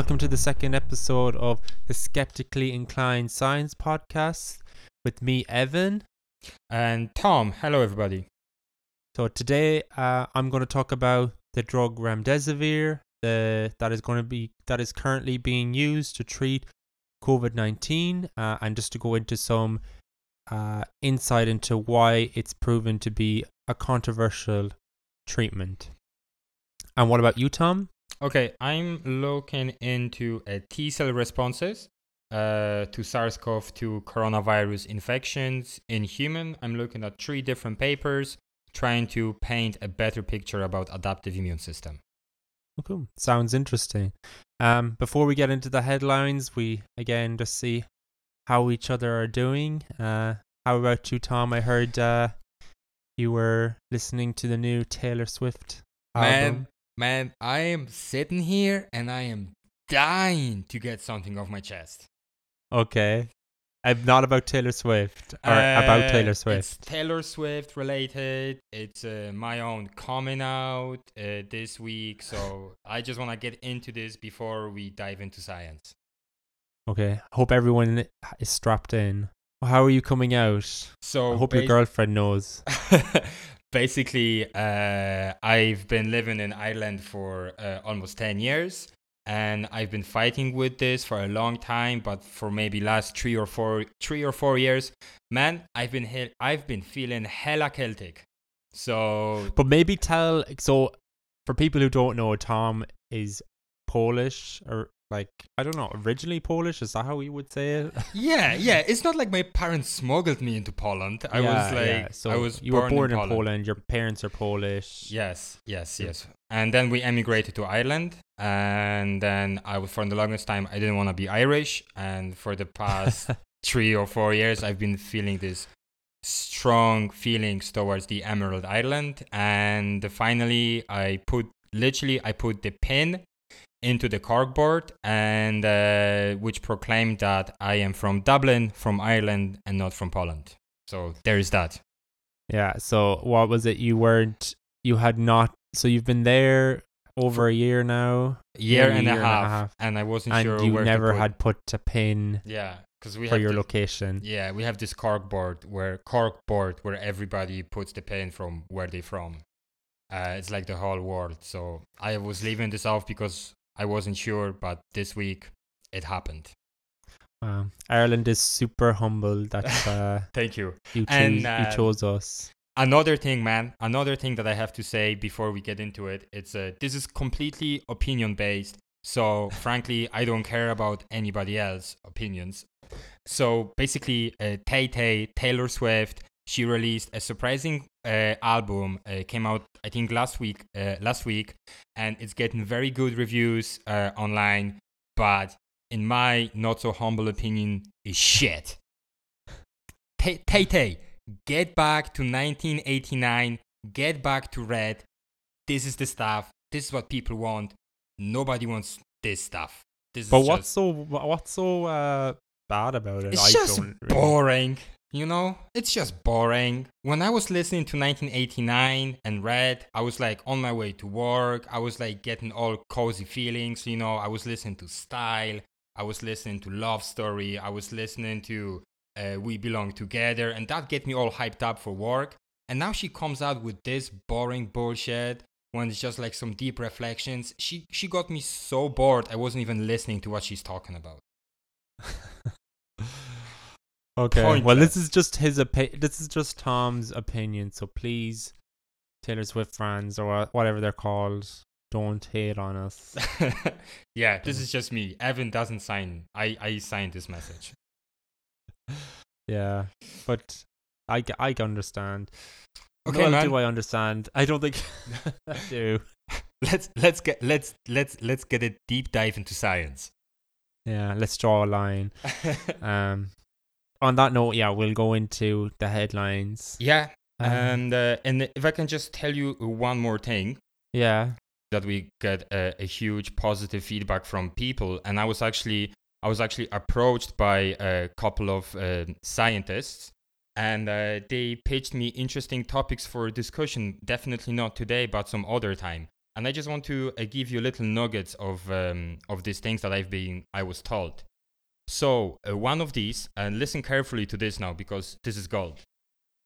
welcome to the second episode of the Skeptically Inclined Science Podcast with me, Evan. And Tom, hello everybody. So today, uh, I'm going to talk about the drug remdesivir, the that is going to be that is currently being used to treat COVID nineteen, uh, and just to go into some uh, insight into why it's proven to be a controversial treatment. And what about you, Tom? Okay, I'm looking into uh, T cell responses uh, to SARS CoV 2 coronavirus infections in human. I'm looking at three different papers trying to paint a better picture about adaptive immune system. Oh, cool. Sounds interesting. Um, before we get into the headlines, we again just see how each other are doing. Uh, how about you, Tom? I heard uh, you were listening to the new Taylor Swift album. Man, I am sitting here and I am dying to get something off my chest. Okay. I'm not about Taylor Swift or about Uh, Taylor It's Swift. Taylor Swift related. It's uh, my own coming out uh, this week. So I just want to get into this before we dive into science. Okay. Hope everyone is strapped in. How are you coming out? So I hope your girlfriend knows. basically, uh, I've been living in Ireland for uh, almost 10 years. And I've been fighting with this for a long time, but for maybe last three or four, three or four years, man, I've been he- I've been feeling hella Celtic. So But maybe tell so for people who don't know, Tom is Polish or like I don't know, originally Polish. Is that how you would say it? Yeah, yeah. It's not like my parents smuggled me into Poland. I Yeah, was like, yeah. so I was you were born in Poland. Poland. Your parents are Polish. Yes, yes, yes. And then we emigrated to Ireland, and then I was for the longest time I didn't want to be Irish, and for the past three or four years I've been feeling this strong feelings towards the Emerald Island, and finally I put literally I put the pin into the corkboard and uh, which proclaimed that I am from Dublin, from Ireland, and not from Poland. So there is that. Yeah. So what was it? You weren't. You had not. So you've been there over a year now, Year, and, a year and a half, half. and I wasn't and sure you where never to put. had put a pin Yeah, because we for have your this, location. Yeah, we have this corkboard where corkboard where everybody puts the pin from where they from. Uh, it's like the whole world. So I was leaving this off because I wasn't sure, but this week it happened. Wow. Ireland is super humble that uh, Thank you. you, And, choose, you uh, chose us. Another thing, man. Another thing that I have to say before we get into it. It's uh, this is completely opinion based. So frankly, I don't care about anybody else' opinions. So basically, uh, Tay Tay, Taylor Swift, she released a surprising uh, album. Uh, came out, I think, last week. Uh, last week, and it's getting very good reviews uh, online. But in my not so humble opinion, is shit. Tay Tay get back to 1989. Get back to red. This is the stuff. This is what people want. Nobody wants this stuff. This But is what's just, so what's so uh, bad about it? it's I just boring. You know, it's just boring. When I was listening to 1989 and Red, I was like on my way to work. I was like getting all cozy feelings. You know, I was listening to Style. I was listening to Love Story. I was listening to uh, We Belong Together, and that get me all hyped up for work. And now she comes out with this boring bullshit when it's just like some deep reflections. She she got me so bored. I wasn't even listening to what she's talking about. Okay. Well, this is just his opi- This is just Tom's opinion. So please, Taylor Swift fans or whatever they're called, don't hate on us. yeah, this is just me. Evan doesn't sign. I I signed this message. yeah, but I, I understand. Okay, man. do I understand? I don't think I do. Let's let's get let's let's let's get a deep dive into science. Yeah, let's draw a line. Um, on that note, yeah, we'll go into the headlines. yeah, Um, and uh, and if I can just tell you one more thing yeah, that we get a, a huge positive feedback from people, and I was actually I was actually approached by a couple of uh, scientists, and uh, they pitched me interesting topics for discussion. Definitely not today, but some other time. and I just want to uh, give you little nuggets of um, of these things that I've been I was told. So uh, one of these, and listen carefully to this now because this is gold.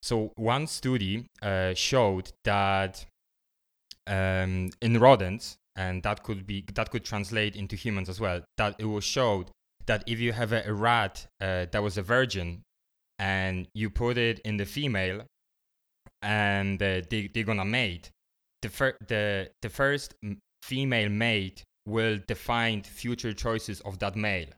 So one study uh, showed that um, in rodents, and that could be that could translate into humans as well. That it was showed that if you have a, a rat uh, that was a virgin and you put it in the female and uh, they, they're gonna mate the, fir- the, the first female mate will define future choices of that male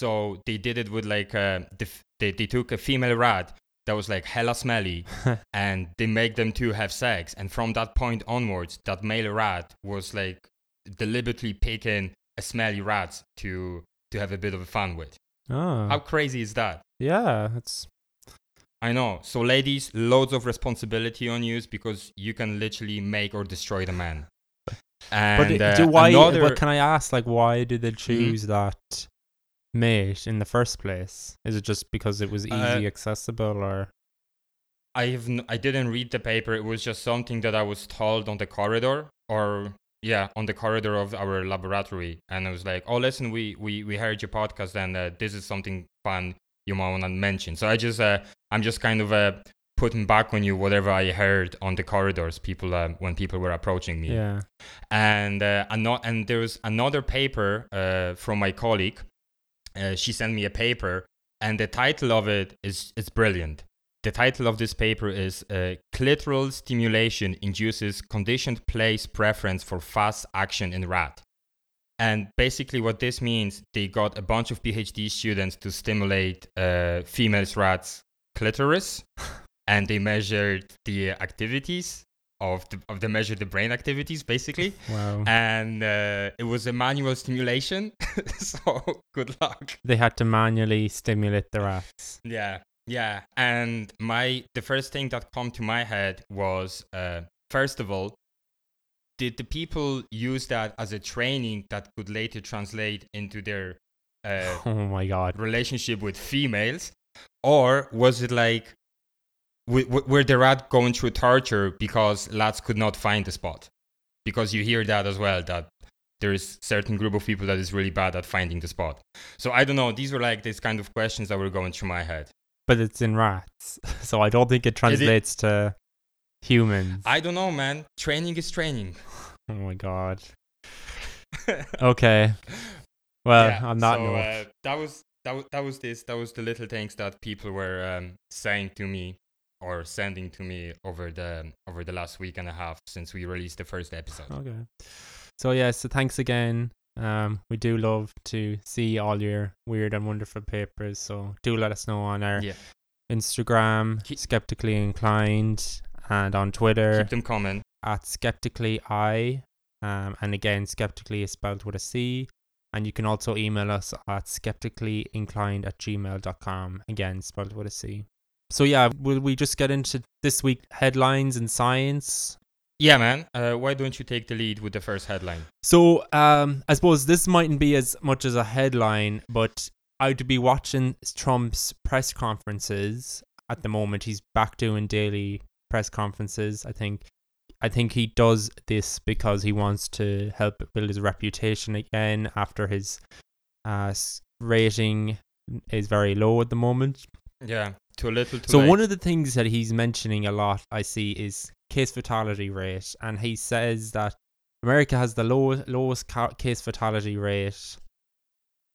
so they did it with like uh, the they, they took a female rat that was like hella smelly and they make them two have sex and from that point onwards that male rat was like deliberately picking a smelly rat to to have a bit of fun with Oh, how crazy is that yeah, it's. I know. So, ladies, loads of responsibility on you because you can literally make or destroy the man. And but uh, why? another, But can I ask, like, why did they choose that mate in the first place? Is it just because it was easy Uh, accessible, or I have n- I didn't read the paper. It was just something that I was told on the corridor, or yeah, on the corridor of our laboratory, and I was like, "Oh, listen, we we we heard your podcast, and uh, this is something fun you might want to mention." So I just uh, I'm just kind of uh, putting back on you whatever I heard on the corridors, people uh, when people were approaching me. yeah? and uh, ano- and there was another paper uh, from my colleague. Uh, she sent me a paper, and the title of it is is brilliant. The title of this paper is uh, "Clitoral Stimulation Induces Conditioned Place Preference for Fast Action in Rat." And basically, what this means, they got a bunch of PhD students to stimulate uh, female rats' clitoris, and they measured the activities of the of the measured the brain activities, basically Wow. and uh, it was a manual stimulation. so good luck. they had to manually stimulate the rats. Yeah, yeah. And my the first thing that come to my head was uh, first of all, did the people use that as a training that could later translate into their uh, Oh my god. relationship with females, or was it like? W- w- Were the rat going through torture because lads could not find the spot? Because you hear that as well, that there is certain group of people that is really bad at finding the spot. So I don't know. These were like these kind of questions that were going through my head. But it's in rats, so I don't think it translates to humans. I don't know, man. Training is training. oh my god. Okay. Well, Yeah, on that so, uh, that was that was that was this that was the little things that people were um, saying to me or sending to me over the over the last week and a half since we released the first episode. Okay. So yeah, so thanks again. Um, we do love to see all your weird and wonderful papers. So do let us know on our Yeah. Instagram, Keep- skeptically inclined, and on Twitter Keep them coming. at skeptically i. Um, and again, skeptically is spelled with a C. And you can also email us at skeptically inclined at gmail.com. Again, spelled with a C. So yeah, will we just get into this week headlines and science? Yeah, man. Uh, why don't you take the lead with the first headline? So, um, I suppose this mightn't be as much as a headline, but I'd be watching Trump's press conferences at the moment. He's back doing daily press conferences. I think, I think he does this because he wants to help build his reputation again after his uh, rating is very low at the moment. Yeah, too little, too So late. one of the things that he's mentioning a lot, I see, is case fatality rate, and he says that America has the lowest lowest ca- case fatality rate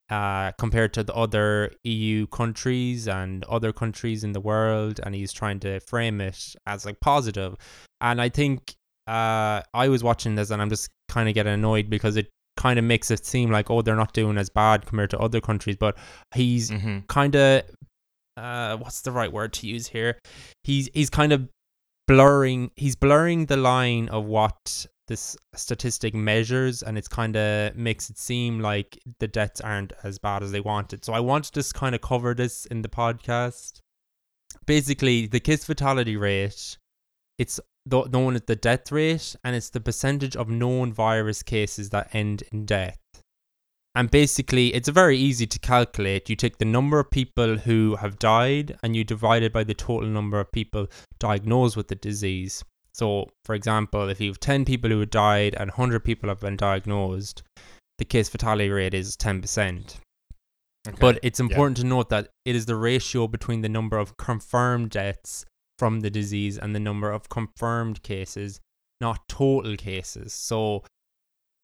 uh, compared to the other EU countries and other countries in the world, and he's trying to frame it as like positive. And I think uh, I was watching this, and I'm just kind of getting annoyed because it kind of makes it seem like oh they're not doing as bad compared to other countries, but he's hmm kind of uh what's the right word to use here? He's he's kind of blurring he's blurring the line of what this statistic measures and it's kind of makes it seem like the deaths aren't as bad as they wanted. So i want to just kind of cover this in the podcast. Basically the case fatality rate it's known as the death rate and it's the percentage of known virus cases that end in death and basically, it's very easy to calculate. You take the number of people who have died and you divide it by the total number of people diagnosed with the disease. So, for example, if you have 10 people who have died and 100 people have been diagnosed, the case fatality rate is 10%. Okay. But it's important to note that it is the ratio between the number of confirmed deaths from the disease and the number of confirmed cases, not total cases. So,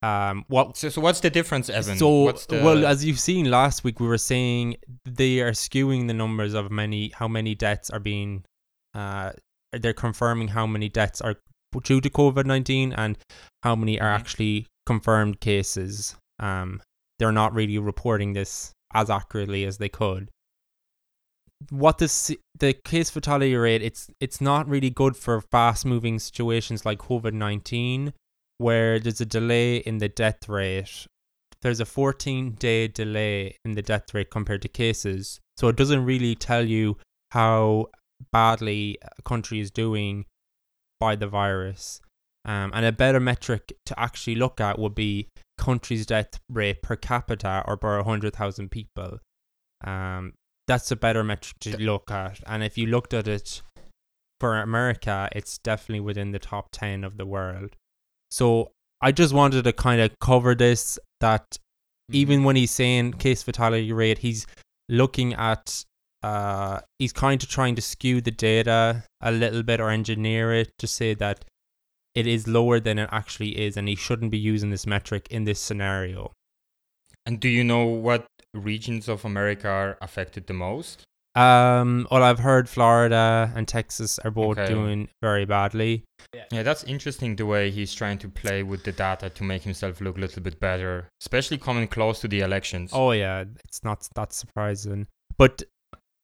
um, what so, so what's the difference, Evan? so what's the, well, as you've seen last week, we were saying they are skewing the numbers of many how many deaths are being, uh, they're confirming how many deaths are due to COVID nineteen and how many are Mhm. actually confirmed cases. Um, they're not really reporting this as accurately as they could. What this the case fatality rate it's it's not really good for fast moving situations like COVID nineteen where there's a delay in the death rate. There's a 14 day delay in the death rate compared to cases. So it doesn't really tell you how badly a country is doing by the virus. Um, and a better metric to actually look at would be country's death rate per capita or per 100,000 people. Um, that's a better metric to look at. And if you looked at it for America, it's definitely within the top 10 of the world. So I just wanted to kind of cover this that Mm-hmm. even when he's saying case fatality rate, he's looking at uh he's kind of trying to skew the data a little bit or engineer it to say that it is lower than it actually is and he shouldn't be using this metric in this scenario. And do you know what regions of America are affected the most? Um well I've heard Florida and Texas are both Okay. doing very badly. Yeah, that's interesting the way he's trying to play with the data to make himself look a little bit better, especially coming close to the elections. Oh yeah, it's not that surprising. But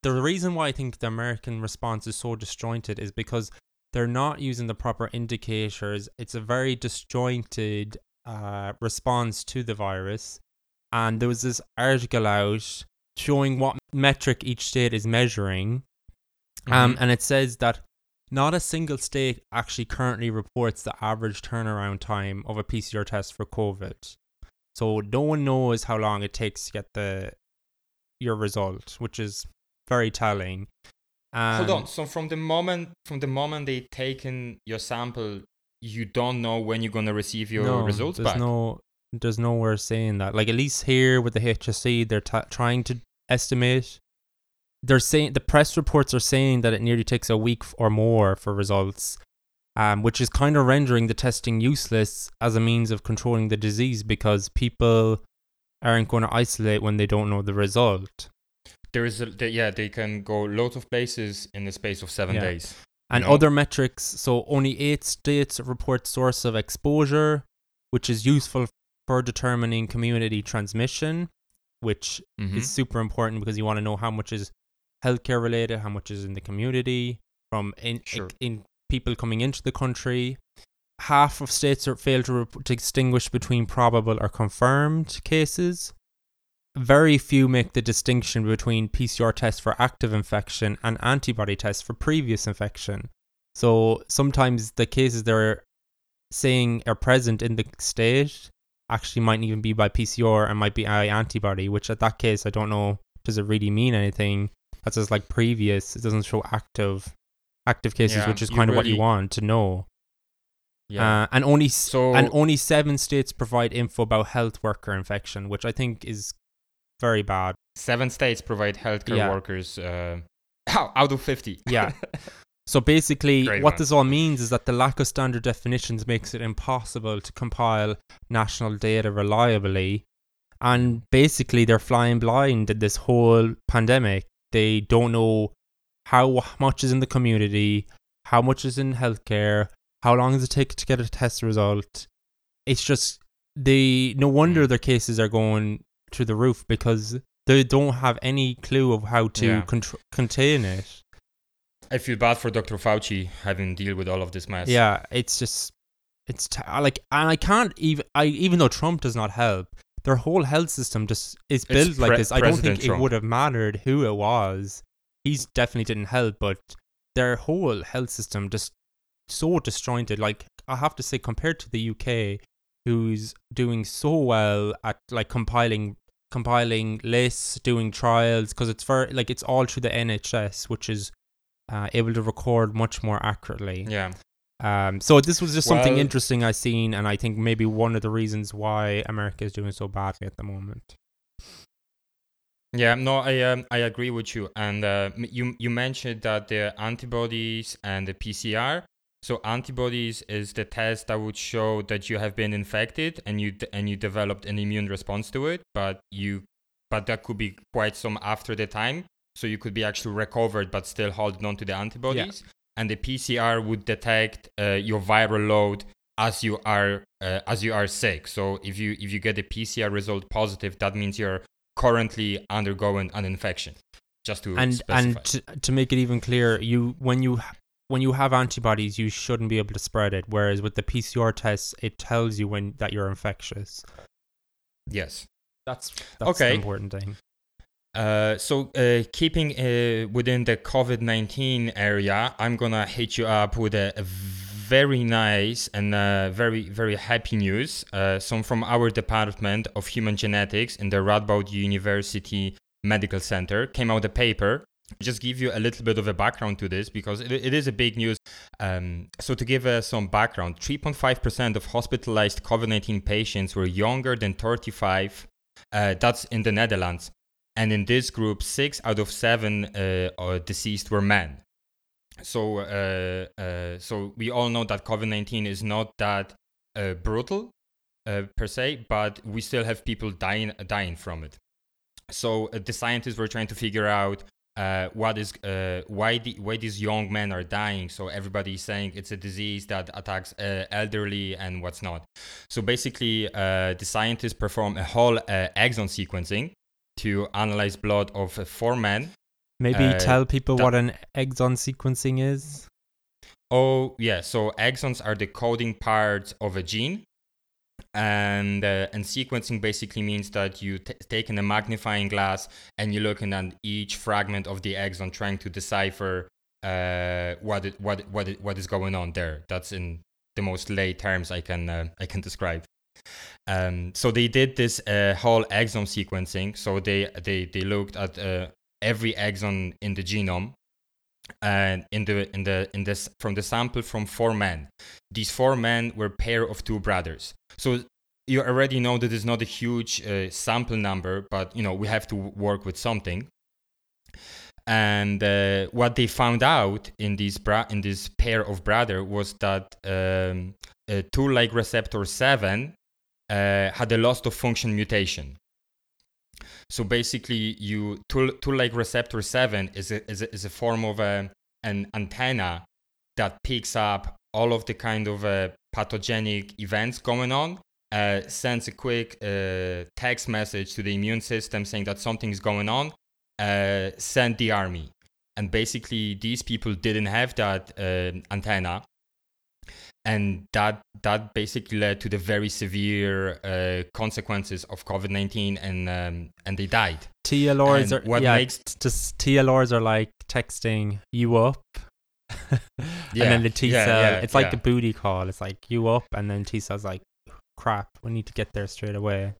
the reason why I think the American response is so disjointed is because they're not using the proper indicators. It's a very disjointed uh, response to the virus. And there was this article out showing what metric each state is measuring. Um, Mhm. and it says that not a single state actually currently reports the average turnaround time of a PCR test for COVID. So no one knows how long it takes to get the your result, which is very telling. Hold Um, on. So from the moment from the moment they taken your sample, you don't know when you're gonna receive your no, results there's back. no, there's nowhere saying that. Like at least here with the HSE, they're t- trying to estimate. They're saying the press reports are saying that it nearly takes a week or more for results, um, which is kind of rendering the testing useless as a means of controlling the disease because people aren't going to isolate when they don't know the result. There is a they, yeah, they can go lots of places in the space of seven Yeah. days. And know? other metrics, so only eight states report source of exposure, which is useful for determining community transmission, which Mhm. is super important because you want to know how much is healthcare related, how much is in the community from in, Sure. in people coming into the country. Half of states are fail to, rep- to distinguish between probable or confirmed cases. Very few make the distinction between PCR tests for active infection and antibody tests for previous infection. So sometimes the cases they're saying are present in the state actually mightn't even be by PCR and might be by antibody, which at that case I don't know does it really mean anything. That's just like previous. It doesn't show active active cases, Yeah, which is kind of what you want to know. Yeah. Uh, and only so and only seven states provide info about health worker infection, which I think is very bad. seven states provide healthcare Yeah. workers uh, out of fifty. Yeah. So basically, Great what one. this all means is that the lack of standard definitions makes it impossible to compile national data reliably. And basically, they're flying blind in this whole pandemic. They don't know how much is in the community, how much is in healthcare, how long does it take to get a test result. It's just they. No wonder Mm. their cases are going through the roof because they don't have any clue of how to Yeah. contr- contain it. I feel bad for Dr. Fauci having to deal with all of this mess. Yeah, it's just it's t- like and I can't even I even though Trump does not help, their whole health system just is built like pre- this. I don't think it would have mattered who it was. He's definitely didn't help, but their whole health system just so disjointed. Like I have to say, compared to the UK, who's doing so well at like compiling compiling lists, doing trials, because it's very like it's all through the NHS, which is uh, able to record much more accurately. Yeah. Um, so this was just something interesting I seen, and I think maybe one of the reasons why America is doing so badly at the moment. Yeah, no, I um, I agree with you. And uh, you you mentioned that the antibodies and the PCR. So antibodies is the test that would show that you have been infected and you d- and you developed an immune response to it, but you but that could be quite some after the time. So you could be actually recovered but still holding on to the antibodies. And the PCR would detect uh, your viral load as you are uh, as you are sick. So if you if you get a PCR result positive, that means you're currently undergoing an infection. Just to and specify. and to, to make it even clear, you when you when you have antibodies, you shouldn't be able to spread it. Whereas with the PCR tests, it tells you when that you're infectious. yes. That's that's Okay. important thing. Uh, so uh, keeping uh, within the COVID nineteen area, I'm gonna hit you up with a, very nice and uh, very very happy news. Uh, some from our department of human genetics in the Radboud University Medical Center came out a paper. Just give you a little bit of a background to this because it, it is a big news. Um, so to give some background, 3.5% of hospitalized COVID-19 patients were younger than 35. Uh, that's in the Netherlands and in this group, six out of seven uh, deceased were men. So, uh, uh, so we all know that COVID nineteen is not that uh, brutal uh, per se, but we still have people dying dying from it. So the scientists were trying to figure out uh, what is uh, why the, why these young men are dying. So everybody is saying it's a disease that attacks uh, elderly and what's not. So basically, the scientists perform a whole exon sequencing to analyze blood of four men. Maybe Uh, tell people that- what an exon sequencing is. Oh yeah, so exons are the coding parts of a gene, and uh, and sequencing basically means that you t- take in a magnifying glass and you're looking at each fragment of the exon, trying to decipher uh, what it, what it- what it, what is going on there. That's in the most lay terms I can uh, I can describe. Um, so they did this uh, whole exome sequencing. So they they they looked at uh, every exon in the genome and in the in the in this from the sample from four men. These four men were pair of two brothers. So you already know that it's not a huge uh, sample number but you know we have to work with something. And uh, what they found out in this bra- in this pair of brother was that um, uh, toll like receptor 7 uh, had a loss of function mutation so basically, you toll like receptor seven is a, is a, is a form of a, an antenna that picks up all of the kind of uh, pathogenic events going on, uh, sends a quick uh, text message to the immune system saying that something is going on, uh, send the army. And basically, these people didn't have that uh, antenna, and that that basically led to the very severe uh, consequences of COVID nineteen, and um, and they died. TLRs And are what yeah, makes- t- just TLRs are like texting you up. and Yeah, then the T yeah, cell, yeah, it's like a booty call. It's like you up, and then T cell's like, crap, we need to get there straight away.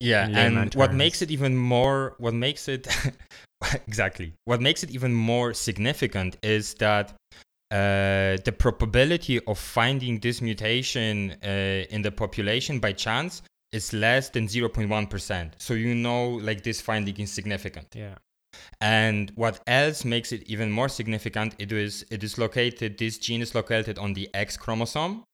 Yeah, layman and what makes it even more, what makes it exactly, what makes it even more significant is that uh, the probability of finding this mutation uh, in the population by chance is less than 0.1%. So you know, like this finding is significant. Yeah. And what else makes it even more significant? It is it is located. This gene is located on the X chromosome.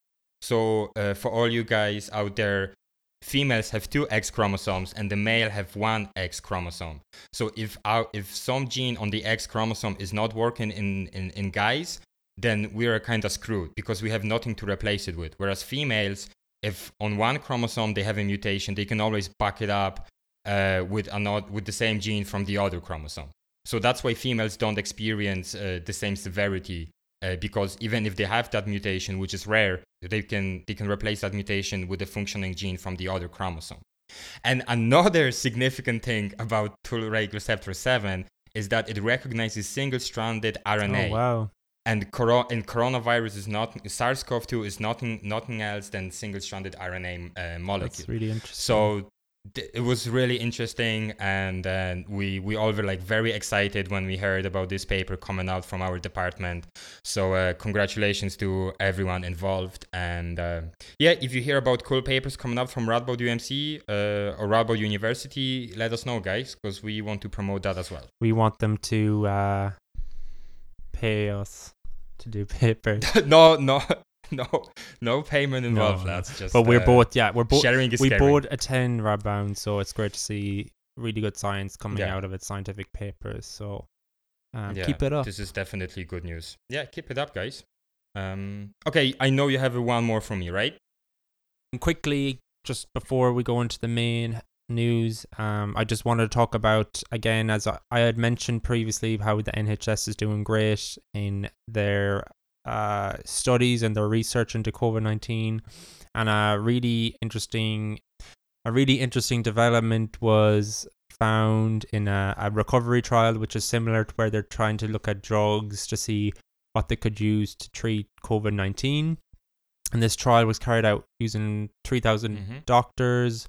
So uh, for all you guys out there, females have two X chromosomes and the male have one X chromosome. So if our, if some gene on the X chromosome is not working in in, in guys, then we are kind of screwed because we have nothing to replace it with. Whereas females, if on one chromosome they have a mutation, they can always back it up uh, with another with the same gene from the other chromosome. So that's why females don't experience uh, the same severity uh, because even if they have that mutation, which is rare, they can they can replace that mutation with a functioning gene from the other chromosome. And another significant thing about toll-like receptor 7 is that it recognizes single-stranded RNA Oh wow. And, coro- and coronavirus is not SARS-CoV-2 is nothing nothing else than single-stranded RNA uh, molecule. That's really interesting. So th- it was really interesting, and uh, we we all were like very excited when we heard about this paper coming out from our department. So uh, congratulations to everyone involved, and uh, yeah, if you hear about cool papers coming out from Radboud UMC uh, or Radboud University, let us know, guys, because we want to promote that as well. We want them to uh, pay us to do papers. no, no, no, no payment involved. No, That's just. but we're uh, both, yeah, we're both. sharing We caring. both attend Radboud, so it's great to see really good science coming Yeah. out of it, scientific papers. So um, Yeah, keep it up. This is definitely good news. Yeah, keep it up, guys. Um, okay, I know you have one more from me, right? And quickly, just before we go into the main news, um, I just wanted to talk about again, as I, I had mentioned previously, how the NHS is doing great in their uh, studies and their research into COVID nineteen, and a really interesting, a really interesting development was found in a, a recovery trial, which is similar to where they're trying to look at drugs to see what they could use to treat COVID nineteen. And this trial was carried out using 3,000 Mhm. doctors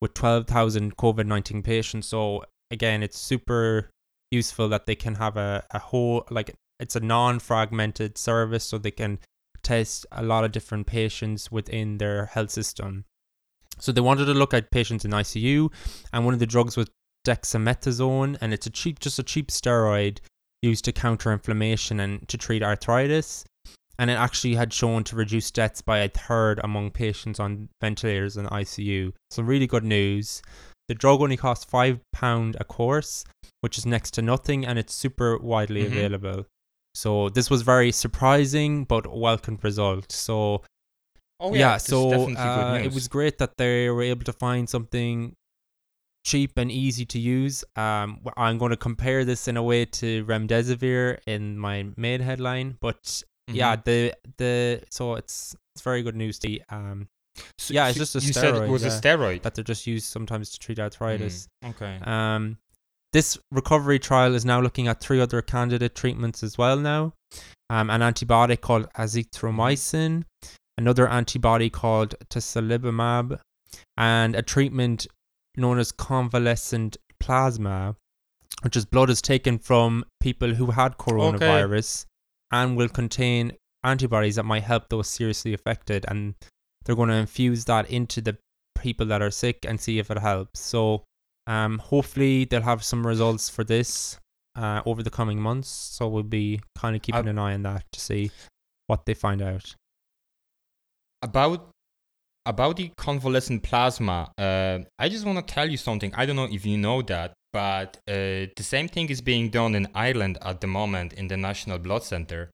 with 12,000 COVID 19 patients. So, again, it's super useful that they can have a, a whole, like, it's a non fragmented service so they can test a lot of different patients within their health system. So, they wanted to look at patients in ICU, and one of the drugs was dexamethasone, and it's a cheap, just a cheap steroid used to counter inflammation and to treat arthritis and it actually had shown to reduce deaths by a third among patients on ventilators in ICU. So really good news. The drug only costs five pound a course, which is next to nothing, and it's super widely Mhm. available. So this was very surprising but welcomed result. So Oh yeah, is so uh, it was great that they were able to find something cheap and easy to use. Um, I'm going to compare this in a way to remdesivir in my main headline, but yeah, Mhm. the the so it's it's very good news to um So- yeah, it's so just a you said it steroid, was a steroid. that they're just used sometimes to treat arthritis. Mm, okay. Um, this recovery trial is now looking at three other candidate treatments as well now. Um, an antibiotic called azithromycin, another antibody called tocilizumab, and a treatment known as convalescent plasma, which is blood is taken from people who had coronavirus and will contain antibodies that might help those seriously affected. And they're going to infuse that into the people that are sick and see if it helps. So, um, hopefully they'll have some results for this uh, over the coming months. So we'll be kind of keeping I- an eye on that to see what they find out. about about the convalescent plasma uh, i just want to tell you something i don't know if you know that but uh, the same thing is being done in ireland at the moment in the national blood center.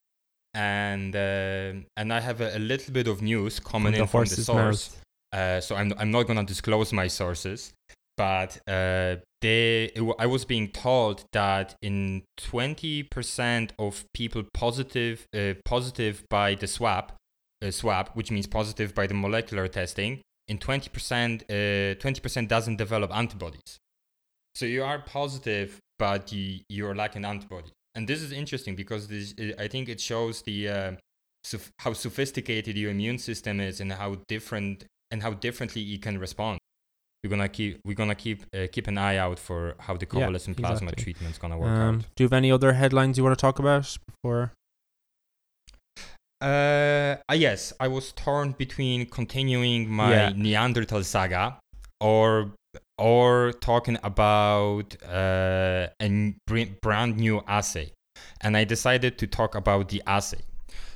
And uh, and i have a, a little bit of news coming From in from the source. uh, so I'm, I'm not going to disclose my sources but uh, they wa- i was being told that in 20% of people positive uh, positive by the swab uh, swab which means positive by the molecular testing in 20% uh, 20% doesn't develop antibodies so you are positive but you, you're lacking antibody. and this is interesting because this i think it shows the uh, sof- how sophisticated your immune system is and how different and how differently it can respond we're gonna keep we're gonna keep uh, keep an eye out for how the Yeah, convalescent plasma exactly. treatment's gonna work Um, out do you have any other headlines you want to talk about before? Uh, uh, yes, I was torn between continuing my Yeah. Neanderthal saga or or talking about uh, a brand new assay, and I decided to talk about the assay.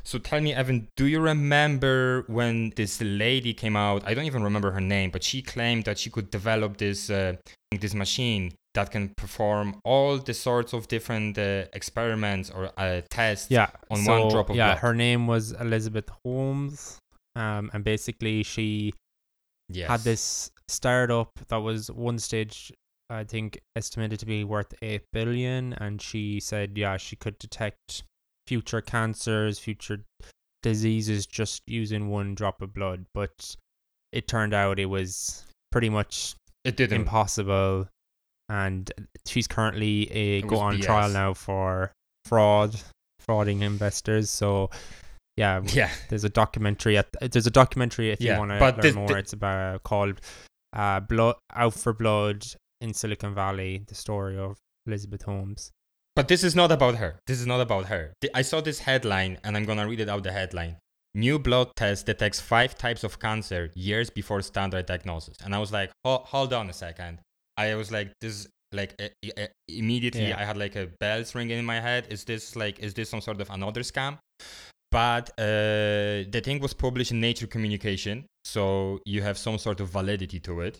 So tell me, Evan, do you remember when this lady came out? I don't even remember her name, but she claimed that she could develop this uh, this machine that can perform all the sorts of different uh, experiments or uh, tests. Yeah, on so, one drop of yeah, blood. her name was Elizabeth Holmes, um, and basically she Yes. had this startup that was one stage I think estimated to be worth eight billion, and she said yeah she could detect future cancers, future diseases just using one drop of blood, but it turned out it was pretty much It didn't. impossible, and she's currently eh, a go on trial now for fraud, frauding investors. So yeah, Yeah. there's a documentary at there's a documentary if you want to learn more. thi- it's about called uh, blood out for blood in Silicon Valley, the story of Elizabeth Holmes. But this is not about her. This is not about her. I saw this headline and I'm gonna read it out the headline. New blood test detects five types of cancer years before standard diagnosis. And I was like, "Ho- hold on a second. I was like, this like uh, uh, immediately Yeah. I had like a bells ringing in my head. Is this like, is this some sort of another scam? But uh, the thing was published in Nature Communication, so you have some sort of validity to it.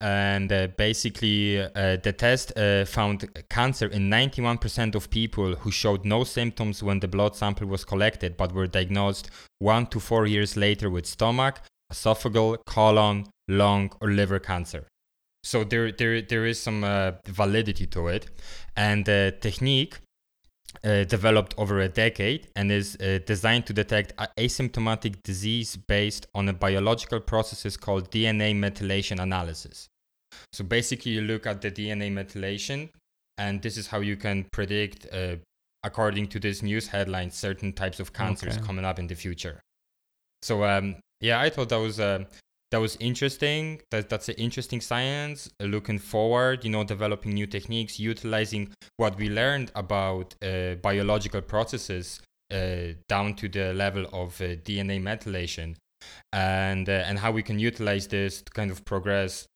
And uh, basically uh, the test uh, found cancer in 91% of people who showed no symptoms when the blood sample was collected but were diagnosed one to four years later with stomach esophageal colon lung or liver cancer. So there there, there is some uh, validity to it. And the technique uh, developed over a decade and is uh, designed to detect asymptomatic disease based on a biological processes called DNA methylation analysis. So basically, you look at the DNA methylation, and this is how you can predict, uh, according to this news headline, certain types of cancers Okay. coming up in the future. So um, yeah, I thought that was uh, that was interesting. That that's an interesting science. Uh, looking forward, you know, developing new techniques, utilizing what we learned about uh, biological processes uh, down to the level of uh, DNA methylation, and uh, and how we can utilize this to kind of progress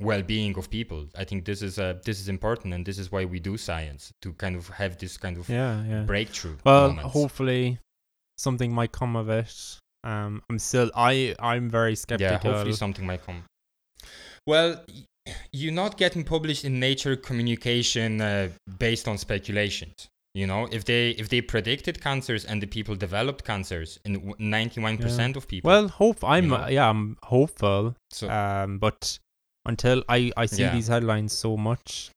well-being of people. I think this is uh, this is important, and this is why we do science to kind of have this kind of Yeah, yeah. breakthrough. Well, moments. hopefully something might come of it. Um, I'm still I I'm very skeptical. Yeah, hopefully something might come. Well, you're not getting published in Nature Communication uh, based on speculations. You know, if they if they predicted cancers and the people developed cancers in ninety one percent of people. well, hope I'm know? uh, yeah I'm hopeful. so Um, but until I I see Yeah. these headlines so much.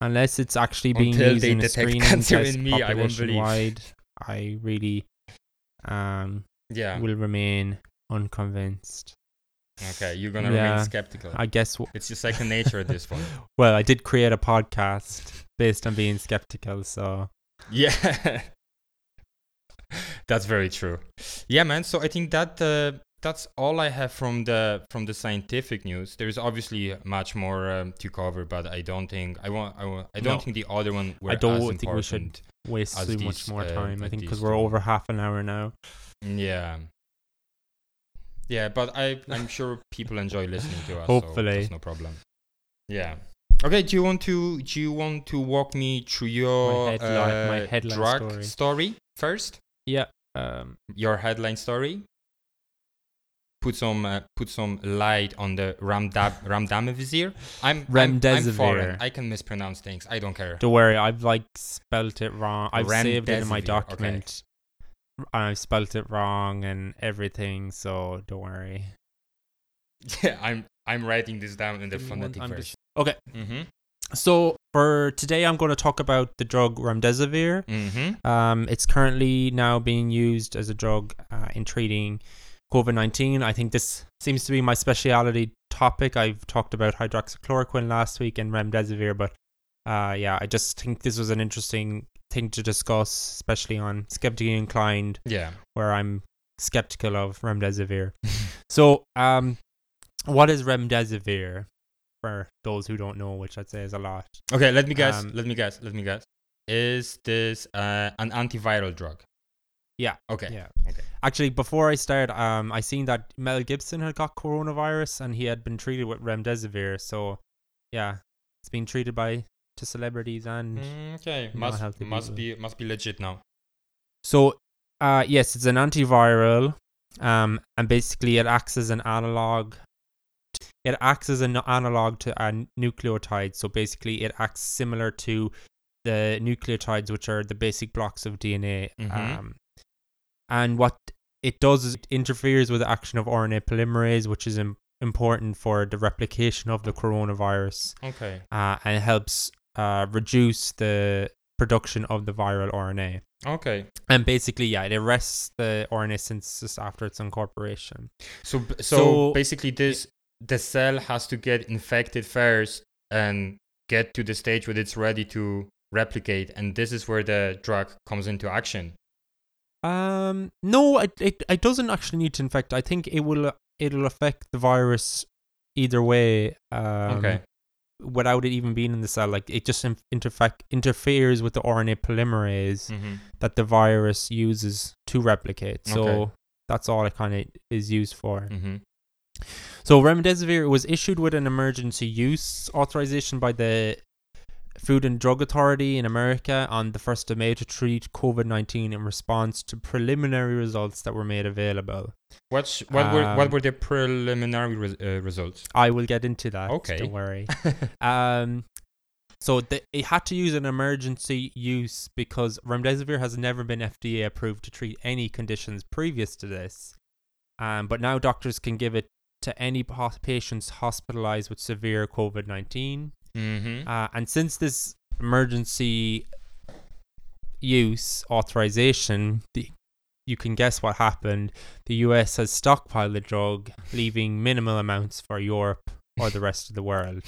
Unless it's actually being Until used they in a detect screening cancer test in me, I won't believe. population-wide, I really um yeah, will remain unconvinced. okay, you're gonna Yeah. remain skeptical. I guess. W- it's your second nature at this point. well, I did create a podcast based on being skeptical, so Yeah. That's very true. Yeah, man. So I think that uh, that's all I have from the from the scientific news. There's obviously much more um, to cover, but I don't think I want. I, want, I don't No. think the other one I don't think we should important. Waste As too these, much more uh, time. I think because we're over half an hour now. Yeah. Yeah, but I I'm sure people enjoy listening to us. Hopefully. so that's no problem. Yeah. Okay. Do you want to do you want to walk me through your headline- my uh, headline drug story. story first? Yeah. Um. your headline story. Put some uh, put some light on the ramdab ramdamivir. I'm I'm, I'm foreign. I can mispronounce things. I don't care. Don't worry. I've like spelt it wrong. I've saved it in my Remdesivir, okay. document. I've spelt it wrong and everything. So don't worry. Yeah, I'm I'm writing this down in the Give phonetic version. just- Okay. Mm-hmm. So for today, I'm going to talk about the drug remdesivir. Mm-hmm. Um, it's currently now being used as a drug uh, in treating COVID 19. I think this seems to be my speciality topic. I've talked about hydroxychloroquine last week and remdesivir, but uh, yeah, I just think this was an interesting thing to discuss, especially on skeptically inclined, Yeah. where I'm skeptical of remdesivir. so, um, what is remdesivir? For those who don't know, which I'd say is a lot. Okay. Let me guess. Um, let me guess. Let me guess. Is this uh, an antiviral drug? Yeah. Okay. Yeah. Okay. Actually, before I start, um, I seen that Mel Gibson had got coronavirus and he had been treated with remdesivir. So, yeah, it's been treated by to celebrities and Mm, Okay. Must must people. be must be legit now. so, uh, yes, it's an antiviral, um, and basically it acts as an analog. It acts as an analog to a nucleotide. So basically, it acts similar to the nucleotides, which are the basic blocks of DNA. Mhm. Um, and what it does is it interferes with the action of RNA polymerase, which is Im- important for the replication of the coronavirus, Okay. uh, and it helps uh, reduce the production of the viral RNA. Okay. And basically, yeah, it arrests the RNA synthesis after its incorporation. So b- so, So- basically, this the cell has to get infected first and get to the stage where it's ready to replicate, and this is where the drug comes into action. Um, no, it, it it doesn't actually need to infect. I think it will it'll affect the virus either way. Um, okay. Without it even being in the cell, like it just in- interfec- interferes with the RNA polymerase hmm that the virus uses to replicate. So Okay. that's all it kind of is used for. hmm So remdesivir was issued with an emergency use authorization by the Food and Drug Authority in America on the 1st of May to treat COVID-19 in response to preliminary results that were made available. What's what were what Um, were the preliminary res- uh, results? I will get into that. Okay. Don't worry. Um, so the, it had to use an emergency use because remdesivir has never been FDA approved to treat any conditions previous to this. Um, but now doctors can give it to any patients hospitalized with severe COVID 19. Mm-hmm. Uh, and since this emergency use authorization, the, you can guess what happened. The US has stockpiled the drug, leaving minimal amounts for Europe or the rest of the world.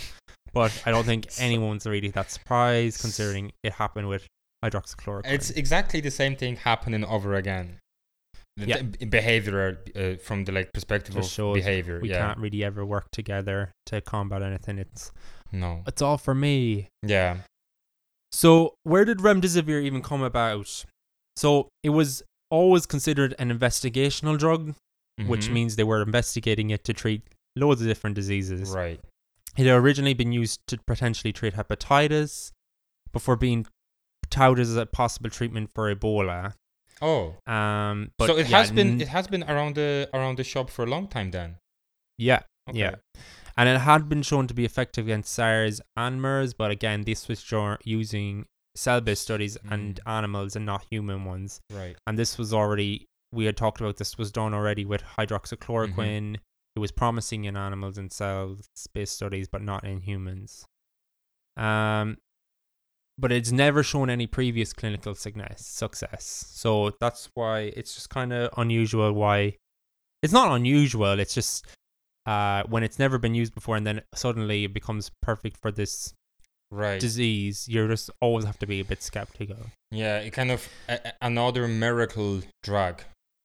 But I don't think anyone's really that surprised considering it happened with hydroxychloroquine. It's exactly the same thing happening over again. Yeah. the behavioral uh, from the like perspective Just of behavior. we yeah. can't really ever work together to combat anything. It's No. it's all for me. Yeah. So, where did remdesivir even come about? So, it was always considered an investigational drug, which Mhm. means they were investigating it to treat loads of different diseases. right. It had originally been used to potentially treat hepatitis before being touted as a possible treatment for Ebola. Oh. Um, but so it yeah, has been it has been around the around the shop for a long time then. yeah, Okay. yeah. And it had been shown to be effective against SARS and MERS, but again, this was using cell-based studies and Mm. animals and not human ones. Right. and this was already we had talked about this was done already with hydroxychloroquine it was promising in animals and cells based studies but not in humans um but it's never shown any previous clinical success so that's why it's just kind of unusual why it's not unusual it's just uh when it's never been used before and then suddenly it becomes perfect for this Right. disease you just always have to be a bit skeptical yeah. It kind of a, another miracle drug,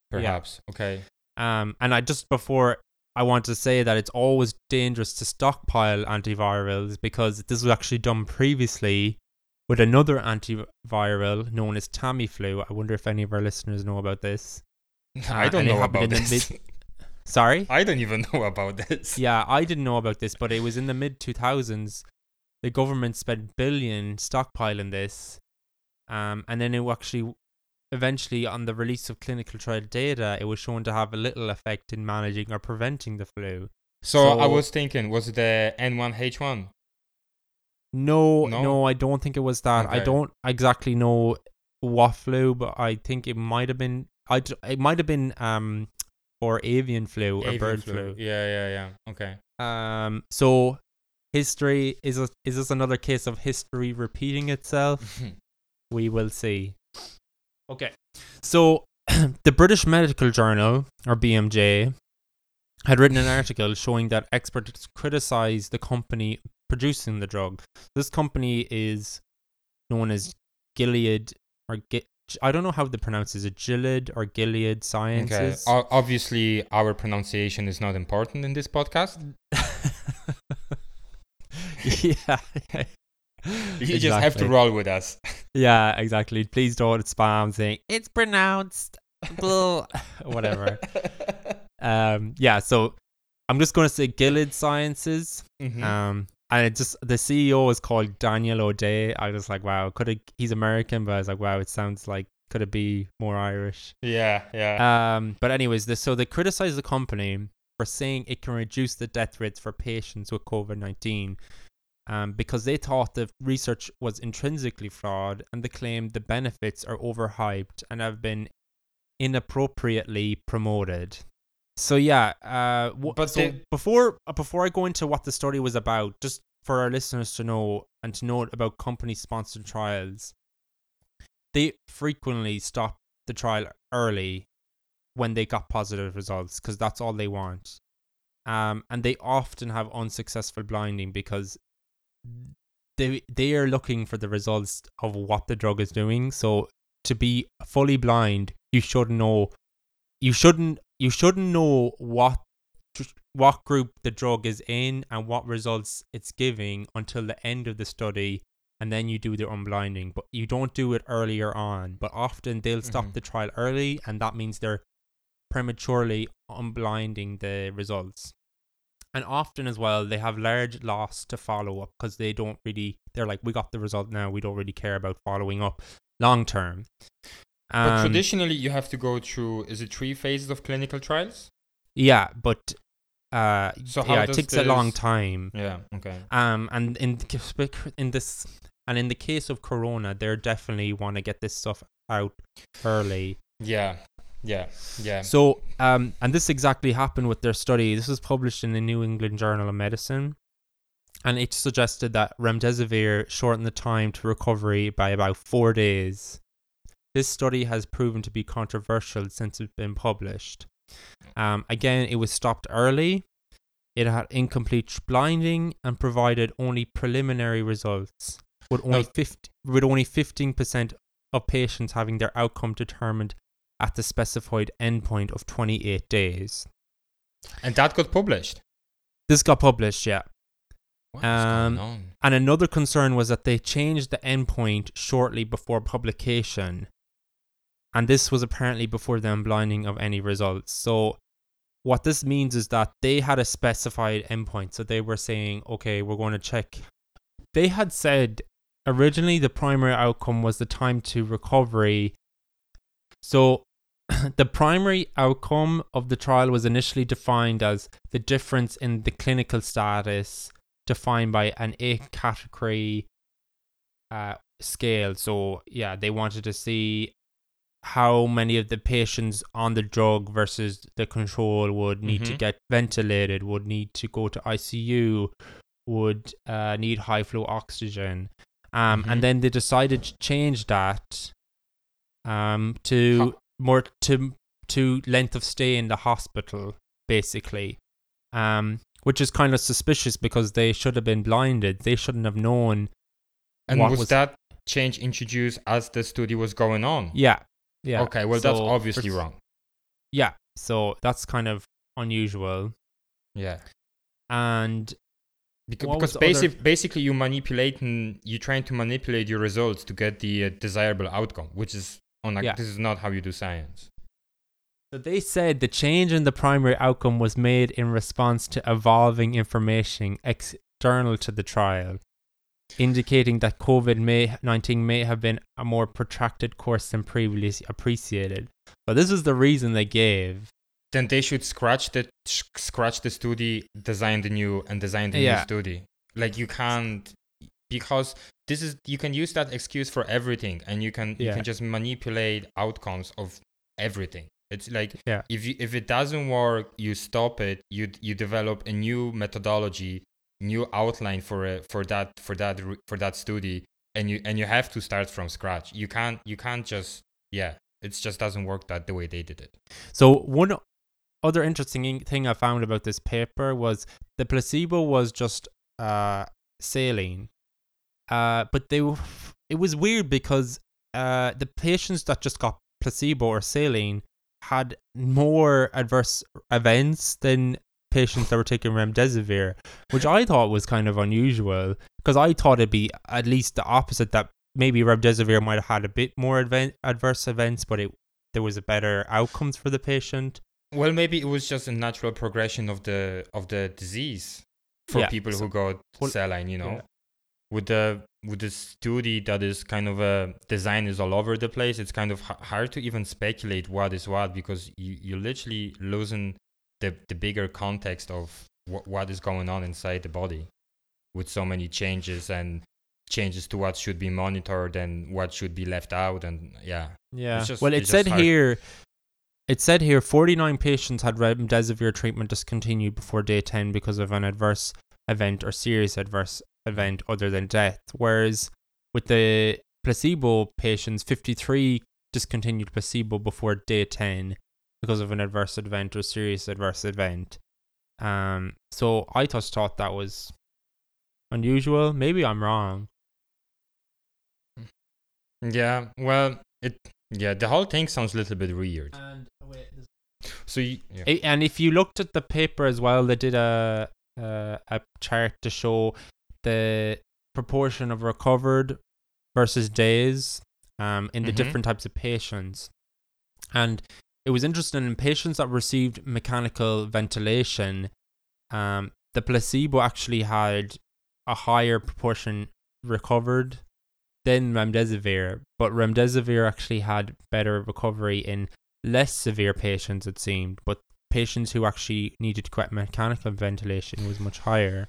perhaps. Okay. Um, and I just before I want to say that it's always dangerous to stockpile antivirals because this was actually done previously with another antiviral known as Tamiflu. I wonder if any of our listeners know about this. I Uh, don't it know about this. Sorry? I don't even know about this. Yeah, I didn't know about this, but it was in the mid 2000s. The government spent billions stockpiling this. Um, and then it actually, eventually, on the release of clinical trial data, it was shown to have a little effect in managing or preventing the flu. So, I was thinking, was it the N1H1? No, No? no, I don't think it was that. I don't exactly know what flu, but I think it might have been. I it might have been um or avian flu or Avian bird flu. Yeah, yeah, yeah. Okay. Um, so history is a, is this another case of history repeating itself? We will see. Okay, so the British Medical Journal or BMJ had written an article showing that experts criticized the company producing the drug. This company is known as Gilead or I don't know how they pronounce it. Is it Gilead or Gilead okay. Sciences? O- obviously, our pronunciation is not important in this podcast. yeah. You just have to roll with us. Yeah, exactly. Please don't spam saying it's pronounced whatever. Um, yeah. So I'm just going to say Gilead Sciences. Mhm. Um, and it just the CEO is called Daniel O'Day. I was like, wow, could it? He's American, but I was like, wow, it sounds like could it be more Irish? yeah, yeah. Um, but anyways, this so they criticize the company for saying it can reduce the death rates for patients with COVID nineteen, um, because they thought the research was intrinsically flawed and they claimed the benefits are overhyped and have been inappropriately promoted. So yeah, uh, w- But so before uh, before I go into what the study was about, just for our listeners to know and to know about company sponsored trials, they frequently stop the trial early when they got positive results because that's all they want. Um, and they often have unsuccessful blinding because they they are looking for the results of what the drug is doing. So to be fully blind, you should know you shouldn't you shouldn't know what what group the drug is in and what results it's giving until the end of the study and then you do the unblinding. But you don't do it earlier on. But often they'll stop Mhm. the trial early and that means they're prematurely unblinding the results. And often as well they have large loss to follow up because they don't really they're like we got the result now. We don't really care about following up long term But Um, traditionally, you have to go through. Is it three phases of clinical trials? yeah but uh So yeah it takes a long time Yeah. Okay. Um, and in in this and in the case of Corona, they definitely want to get this stuff out early. Yeah. Yeah. Yeah. So, um, and this exactly happened with their study. This was published in the New England Journal of Medicine, and it suggested that remdesivir shortened the time to recovery by about four days. This study has proven to be controversial since it's been published. Um, again, it was stopped early. It had incomplete blinding and provided only preliminary results, with only 50, with only fifteen percent of patients having their outcome determined at the specified endpoint of 28 days. and that got published. This got published, yeah. Um, going on? And another concern was that they changed the endpoint shortly before publication. And this was apparently before the unblinding of any results. So, what this means is that they had a specified endpoint. So, they were saying, okay, we're going to check. They had said originally the primary outcome was the time to recovery. So, the primary outcome of the trial was initially defined as the difference in the clinical status defined by an A category uh, scale. So yeah, they wanted to see how many of the patients on the drug versus the control would need to Mhm. get ventilated, would need to go to ICU, would uh, need high flow oxygen. Um, Mhm. and then they decided to change that um, to Ho- more to to length of stay in the hospital, basically. Um, which is kind of suspicious because they should have been blinded. They shouldn't have known. And what was, was- that change introduced as the study was going on? Yeah, yeah. Okay. Well, that's obviously wrong. Yeah, so that's kind of unusual. Yeah. And Because, because other- basically you manipulating, you're trying to manipulate your results to get the uh, desirable outcome, which is on like Yeah. this is not how you do science. so they said the change in the primary outcome was made in response to evolving information external to the trial, indicating that COVID may 19 may have been a more protracted course than previously appreciated. But this is the reason they gave. Then they should scratch the scratch the study, design the new, and design the Yeah. new study. Like you can't because this is you can use that excuse for everything, and you can you can just manipulate outcomes of everything. It's like Yeah. if you if it doesn't work, you stop it. You you develop a new methodology, new outline for a, for that for that for that study, and you and you have to start from scratch. You can't you can't just yeah. It just doesn't work that the way they did it. So one other interesting thing I found about this paper was the placebo was just uh saline. Uh but they were it was weird because uh the patients that just got placebo or saline had more adverse events than patients that were taking remdesivir, which I thought was kind of unusual because I thought it'd be at least the opposite that maybe remdesivir might have had a bit more adven- adverse events, but it there was a better outcomes for the patient. Well, maybe it was just a natural progression of the of the disease for Yeah, people so- who got well, saline. You know, yeah. with the with the study that is kind of uh, a design is all over the place. It's kind of h- hard to even speculate what is what because you you literally losing the the bigger context of what what is going on inside the body with so many changes and changes to what should be monitored and what should be left out and yeah Yeah. just- well, it it's said just here. It said here 49 patients had remdesivir treatment discontinued before day 10 because of an adverse event or serious adverse event other than death. Whereas with the placebo patients, 53 discontinued placebo before day 10 because of an adverse event or serious adverse event. Um, so I just thought that was unusual. Maybe I'm wrong. yeah well it yeah the whole thing sounds a little bit weird And wait, So you, yeah. A- And if you looked at the paper as well, they did a uh, a chart to show the proportion of recovered versus days um, in the Mhm. different types of patients. And it was interesting in patients that received mechanical ventilation, um, the placebo actually had a higher proportion recovered than remdesivir, but remdesivir actually had better recovery in less severe patients, it seemed, but patients who actually needed quite mechanical ventilation was much higher.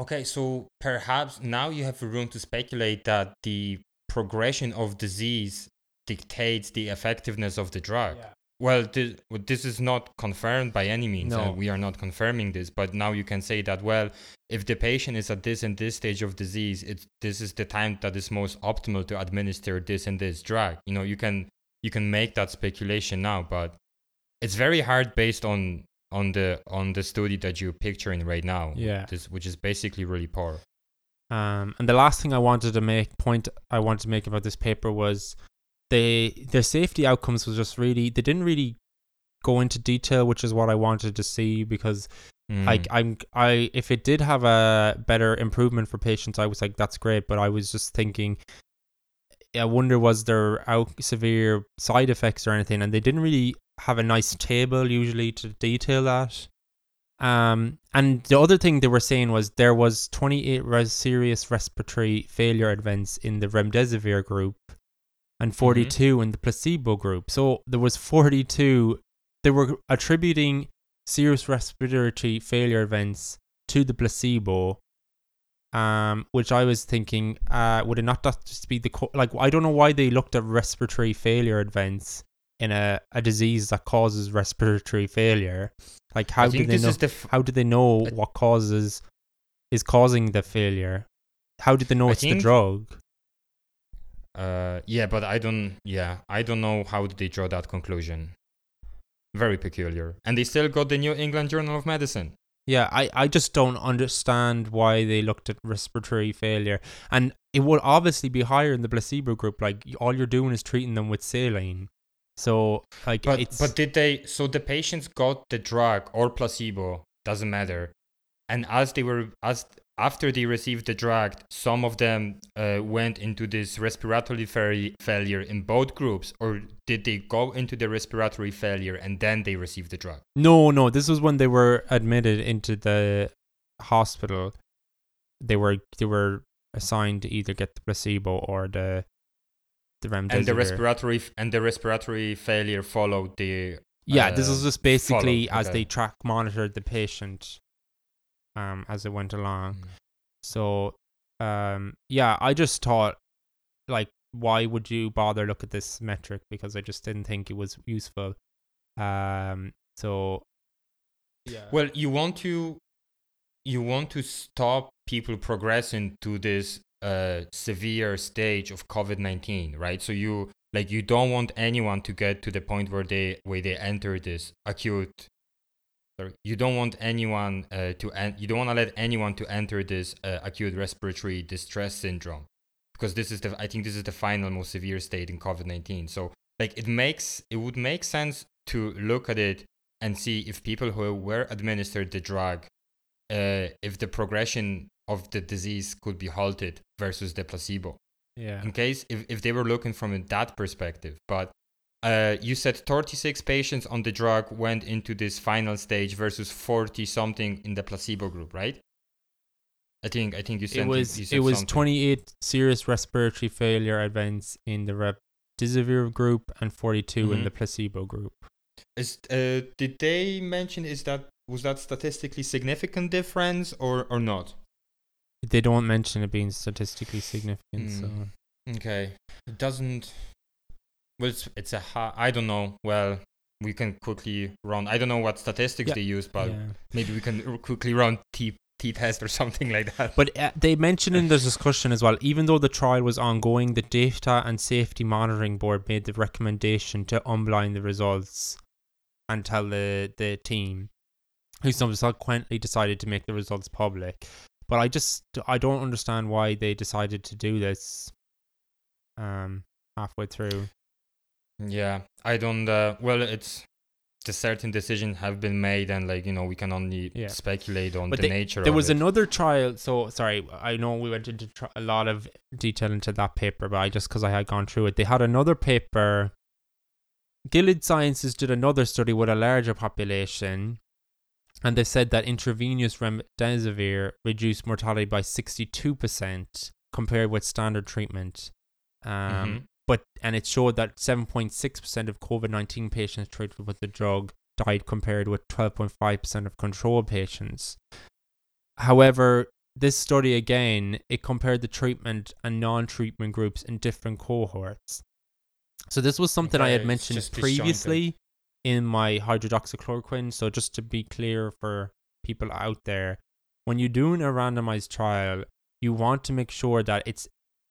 Okay, so perhaps now you have room to speculate that the progression of disease dictates the effectiveness of the drug. Well, this, this is not confirmed by any means. uh, No. we are not confirming this, but now you can say that, well, if the patient is at this and this stage of disease, it's, this is the time that is most optimal to administer this and this drug. You know, you can you can make that speculation now, but it's very hard based on on the on the study that you're picturing right now. Yeah. This, which is basically really poor. Um, and the last thing I wanted to make point I wanted to make about this paper was they their safety outcomes was just really they didn't really go into detail, which is what I wanted to see because Mm. like I'm I if it did have a better improvement for patients, I was like that's great, but I was just thinking. I wonder was there out severe side effects or anything, and they didn't really have a nice table usually to detail that. Um, and the other thing they were saying was there was 28 res- serious respiratory failure events in the remdesivir group and 42 in the placebo group. So there was 42 they were attributing serious respiratory failure events to the placebo um which i was thinking uh would it not just be the co- like i don't know why they looked at respiratory failure events in a, a disease that causes respiratory failure. Like how do they know f- how do they know what causes is causing the failure? How did they know I it's the drug Uh, yeah, but I don't. Yeah, I don't know how did they draw that conclusion. Very peculiar, and they still got the New England Journal of Medicine. Yeah, I, I just don't understand why they looked at respiratory failure. And it would obviously be higher in the placebo group. Like, all you're doing is treating them with saline. So, like, But it's. but did they? So the patients got the drug or placebo doesn't matter, and as they were as after they received the drug, some of them uh, went into this respiratory fa- failure in both groups, or did they go into the respiratory failure and then they received the drug? no, no, this was when they were admitted into the hospital. They were they were assigned to either get the placebo or the the remdesivir. And the respiratory f- and the respiratory failure followed the Yeah, this uh, was just basically follow, as okay. they track monitored the patient um as it went along. So um yeah, I just thought like why would you bother look at this metric because I just didn't think it was useful. Um so yeah. Well, you want to you want to stop people progressing to this uh, severe stage of COVID nineteen, right? So you like you don't want anyone to get to the point where they where they enter this acute. Sorry, you don't want anyone uh, to en- you don't want to let anyone to enter this uh, acute respiratory distress syndrome because this is the I think this is the final most severe state in COVID nineteen. So like it makes it would make sense to look at it and see if people who were administered the drug, uh, if the progression of the disease could be halted versus the placebo. yeah. In case if, if they were looking from that perspective. But uh, you said 36 patients on the drug went into this final stage versus 40 something in the placebo group, right? I think I think you said It was said it was something. 28 serious respiratory failure events in the remdesivir group and 42 in Mhm. the placebo group. Is uh, did they mention is that was that statistically significant difference or or not? They don't mention it being statistically significant, so Mm. Okay, it doesn't. Well, it's, it's a ha- I don't know. Well, we can quickly run. I don't know what statistics Yeah, they use, but yeah. maybe we can quickly run t t test or something like that. But uh, they mentioned in the discussion as well, even though the trial was ongoing, the Data and Safety Monitoring Board made the recommendation to unblind the results and tell the, the team, who subsequently decided to make the results public. But I just I don't understand why they decided to do this um halfway through. Yeah, I don't. Uh, well, it's the certain decisions have been made, and like you know, we can only Yeah. speculate on But the they- nature. There was it. another trial. So sorry, I know we went into tr- a lot of detail into that paper, but I just because I had gone through it, they had another paper. Gilead Sciences did another study with a larger population, and they said that intravenous remdesivir reduced mortality by sixty-two percent compared with standard treatment. Um, Mhm. But and it showed that 7.6% of COVID-19 patients treated with the drug died compared with 12.5% of control patients. However, this study again, it compared the treatment and non-treatment groups in different cohorts. So this was something I had mentioned previously in my hydroxychloroquine. So just to be clear for people out there, when you're doing a randomized trial, you want to make sure that it's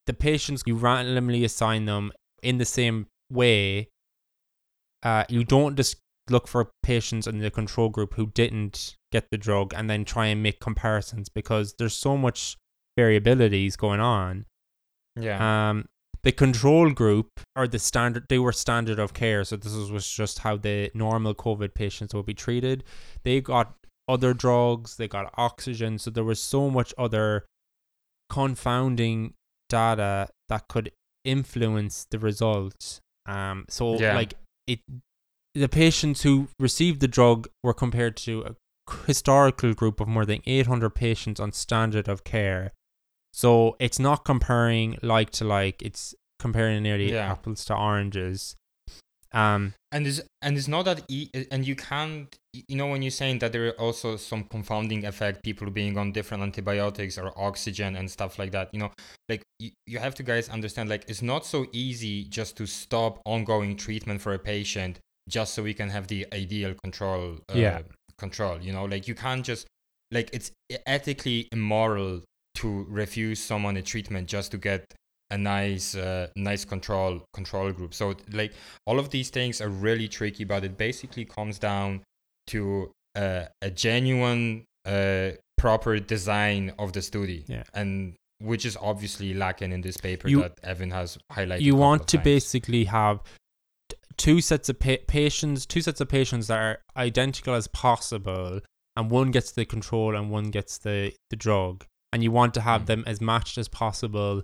the patients you randomly assign them in the same way. Uh, you don't just look for patients in the control group who didn't get the drug and then try and make comparisons because there's so much variabilities going on. yeah. Um, the control group or the standard, they were standard of care. So this was just how the normal COVID patients would be treated. They got other drugs, they got oxygen. So there was so much other confounding data that could influence the results. Um, so Yeah. like it, the patients who received the drug were compared to a historical group of more than 800 patients on standard of care. So it's not comparing like to like, it's comparing nearly Yeah. apples to oranges. Um, and it's and it's not that e- and you can't you know when you're saying that there are also some confounding effect people being on different antibiotics or oxygen and stuff like that you know like you, you have to guys understand like it's not so easy just to stop ongoing treatment for a patient just so we can have the ideal control uh, Yeah. control you know like you can't just like it's ethically immoral to refuse someone a treatment just to get a nice uh, nice control control group so like all of these things are really tricky but it basically comes down to uh, a genuine uh, proper design of the study Yeah. and which is obviously lacking in this paper You- that evan has highlighted you want to times. basically have two sets of pa- patients, two sets of patients that are identical as possible, and one gets the control and one gets the the drug, and you want to have Mm. them as matched as possible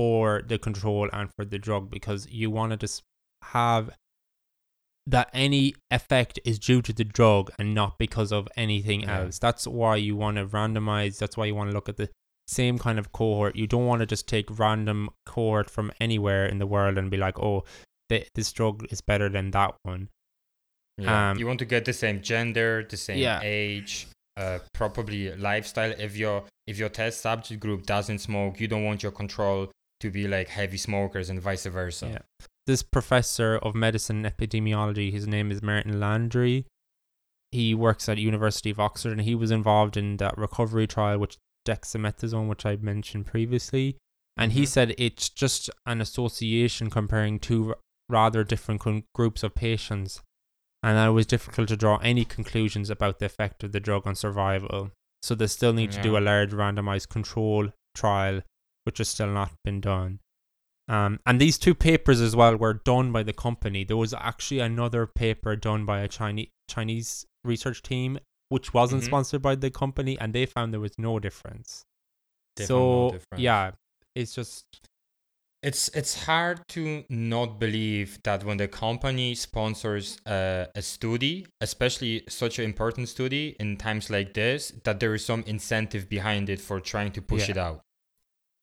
for the control and for the drug because you want to just have that any effect is due to the drug and not because of anything Yeah. else. That's why you want to randomize. That's why you want to look at the same kind of cohort. You don't want to just take random cohort from anywhere in the world and be like, oh, th- this drug is better than that one. Yeah. Um, you want to get the same gender, the same Yeah. age, uh, probably lifestyle. If your if your test subject group doesn't smoke, you don't want your control to be like heavy smokers and vice versa. Yeah. This professor of medicine and epidemiology, his name is Martin Landray. He works at University of Oxford and he was involved in that recovery trial, which dexamethasone, which I mentioned previously. And he Mhm. said it's just an association comparing two rather different con- groups of patients. And that it was difficult to draw any conclusions about the effect of the drug on survival. So they still need to do a large randomized control trial, which has still not been done. Um, and these two papers as well were done by the company. There was actually another paper done by a Chinese Chinese research team, which wasn't Mhm. sponsored by the company, and they found there was no difference. Found so no difference. yeah, it's just It's it's hard to not believe that when the company sponsors uh, a study, especially such an important study in times like this, that there is some incentive behind it for trying to push Yeah. it out.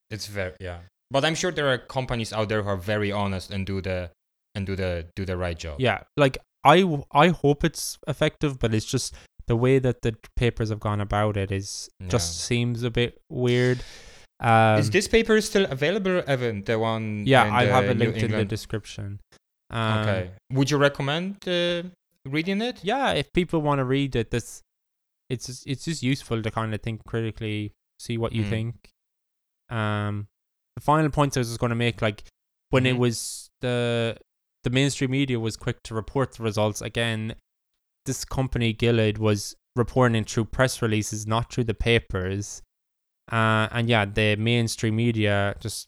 It's very yeah. But I'm sure there are companies out there who are very honest and do the and do the do the right job. yeah. Like I I hope it's effective, but it's just the way that the papers have gone about it is just seems a bit weird. Um, is this paper still available, Evan? The one yeah, I'll have it linked in the description. Um, okay. Would you recommend uh, reading it? yeah, if people want to read it, this it's it's just useful to kind of think critically, see what you Mm. think. Um, the final point I was just going to make, like when it Mhm. was the the mainstream media was quick to report the results. Again, this company Gilead was reporting it through press releases, not through the papers. Uh, and yeah, the mainstream media just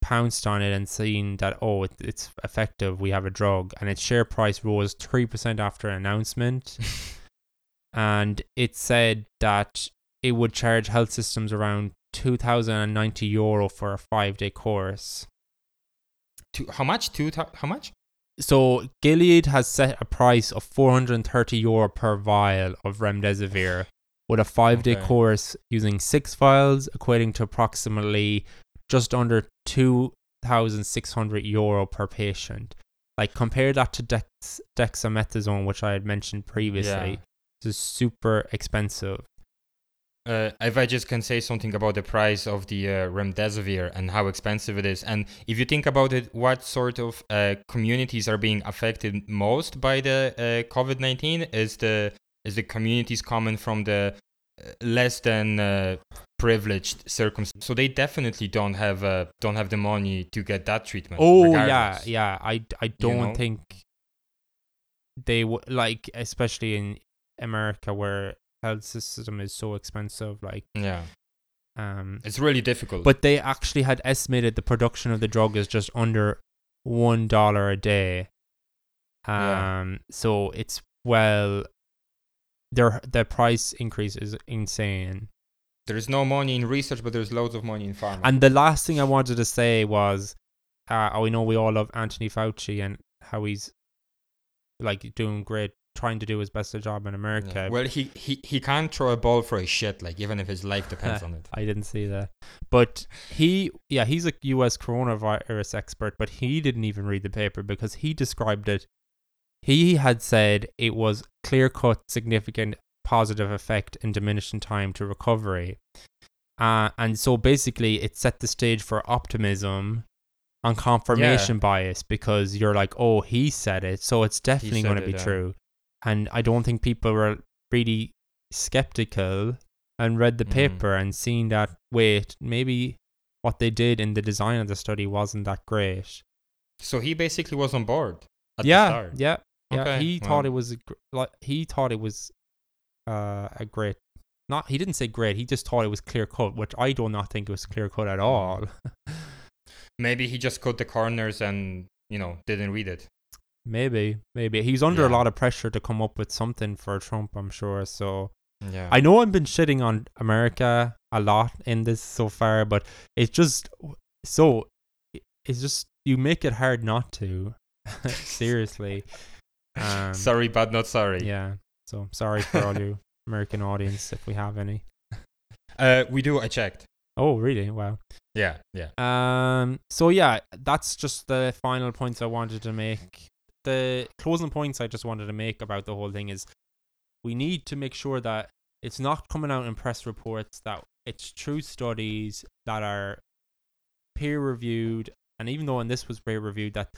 pounced on it and seen that oh it, it's effective, we have a drug, and its share price rose three percent after announcement, and it said that it would charge health systems around two thousand and ninety euro for a five day course. Two, how much? Two? How much? So Gilead has set a price of 430 euro per vial of remdesivir with a 5-day Okay. course using 6 vials equating to approximately just under 2600 euro per patient. Like compare that to dex- dexamethasone which I had mentioned previously. Yeah. This is super expensive. Uh, if I just can say something about the price of the uh, remdesivir and how expensive it is, and if you think about it, what sort of uh, communities are being affected most by the uh, COVID nineteen is the is the communities coming from the uh, less than uh, privileged circumstances. So they definitely don't have uh, don't have the money to get that treatment. Oh yeah, regardless. yeah. I I don't know? think they would like, especially in America where health system is so expensive. Like, yeah. um, It's really difficult. but they actually had estimated the production of the drug is just under one dollar a day. Um, Yeah. so it's well, their the price increase is insane. there's no money in research, but there's loads of money in pharma. And the last thing I wanted to say was, uh, we know we all love Anthony Fauci and how he's like doing great, trying to do his best job in America. Yeah. Well, he, he he can't throw a ball for a shit, like even if his life depends on it. I didn't see that, but he, yeah, he's a U.S. coronavirus expert, but he didn't even read the paper because he described it. He had said it was clear cut, significant positive effect in diminishing time to recovery. Uh, and so basically, it set the stage for optimism and confirmation bias because you're like, oh, he said it, so it's definitely going to it, be yeah. true. And I don't think people were really skeptical and read the Mhm. paper and seen that, wait, maybe what they did in the design of the study wasn't that great. So he basically was on board. At yeah, the start. yeah, yeah. Okay, He thought it was a, gr- like he thought it was uh, a great. Not he didn't say great. He just thought it was clear cut, which I do not think it was clear cut at Mm. all. Maybe he just cut the corners and you know didn't read it. Maybe, maybe he's under a lot of pressure to come up with something for Trump. I'm sure. So Yeah. I know I've been shitting on America a lot in this so far, but it's just so it's just you make it hard not to. Seriously. Um, sorry, but not sorry. Yeah. So sorry for all you American audience if we have any. Uh, we do. I checked. Oh, really? Wow. Yeah. Yeah. Um. So yeah, that's just the final points I wanted to make. The closing points I just wanted to make about the whole thing is, we need to make sure that it's not coming out in press reports that it's true studies that are peer reviewed, and even though and this was peer reviewed, that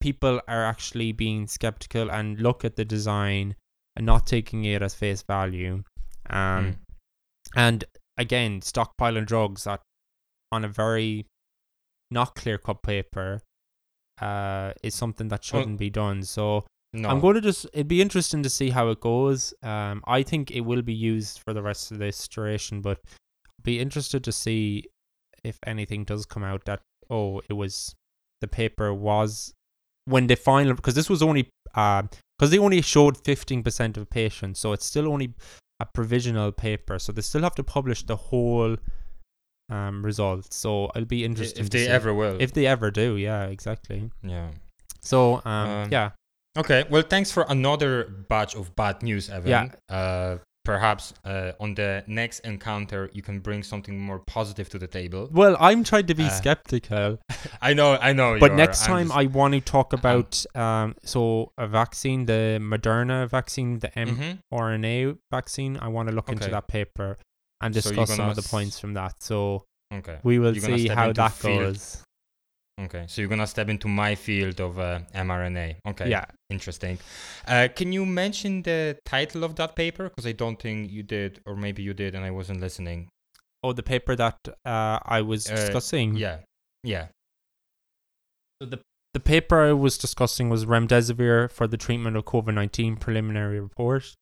people are actually being skeptical and look at the design and not taking it as face value. Um. Mm. And again, stockpiling drugs that on a very not clear cut paper uh, is something that shouldn't be done. So No. I'm going to just, it'd be interesting to see how it goes. Um, I think it will be used for the rest of this duration, but be interested to see if anything does come out that, oh, it was, the paper was, when they finally, because this was only, because they only showed 15% of patients, so it's still only a provisional paper, so they still have to publish the whole um results. So it'll be I- interesting if they see. ever will. if they ever do, yeah, exactly. yeah. So um, Um, yeah, Okay. Well, thanks for another batch of bad news, Evan. Yeah. Uh, perhaps uh, on the next encounter you can bring something more positive to the table. well, I'm trying to be uh, skeptical, I know. I know. but next are. Time just- I want to talk about um, so a vaccine, the Moderna vaccine, the Mhm. mRNA vaccine. I want to look into that paper and So discuss some of the points from that. So Okay. we will see how that field. goes. Okay. So you're gonna step into my field of uh, mRNA. Okay. Yeah. Interesting. Uh, can you mention the title of that paper? Because I don't think you did, or maybe you did, and I wasn't listening. Oh, the paper that uh, I was Uh, discussing. Yeah. Yeah. So the the paper I was discussing was remdesivir for the treatment of COVID nineteen preliminary report.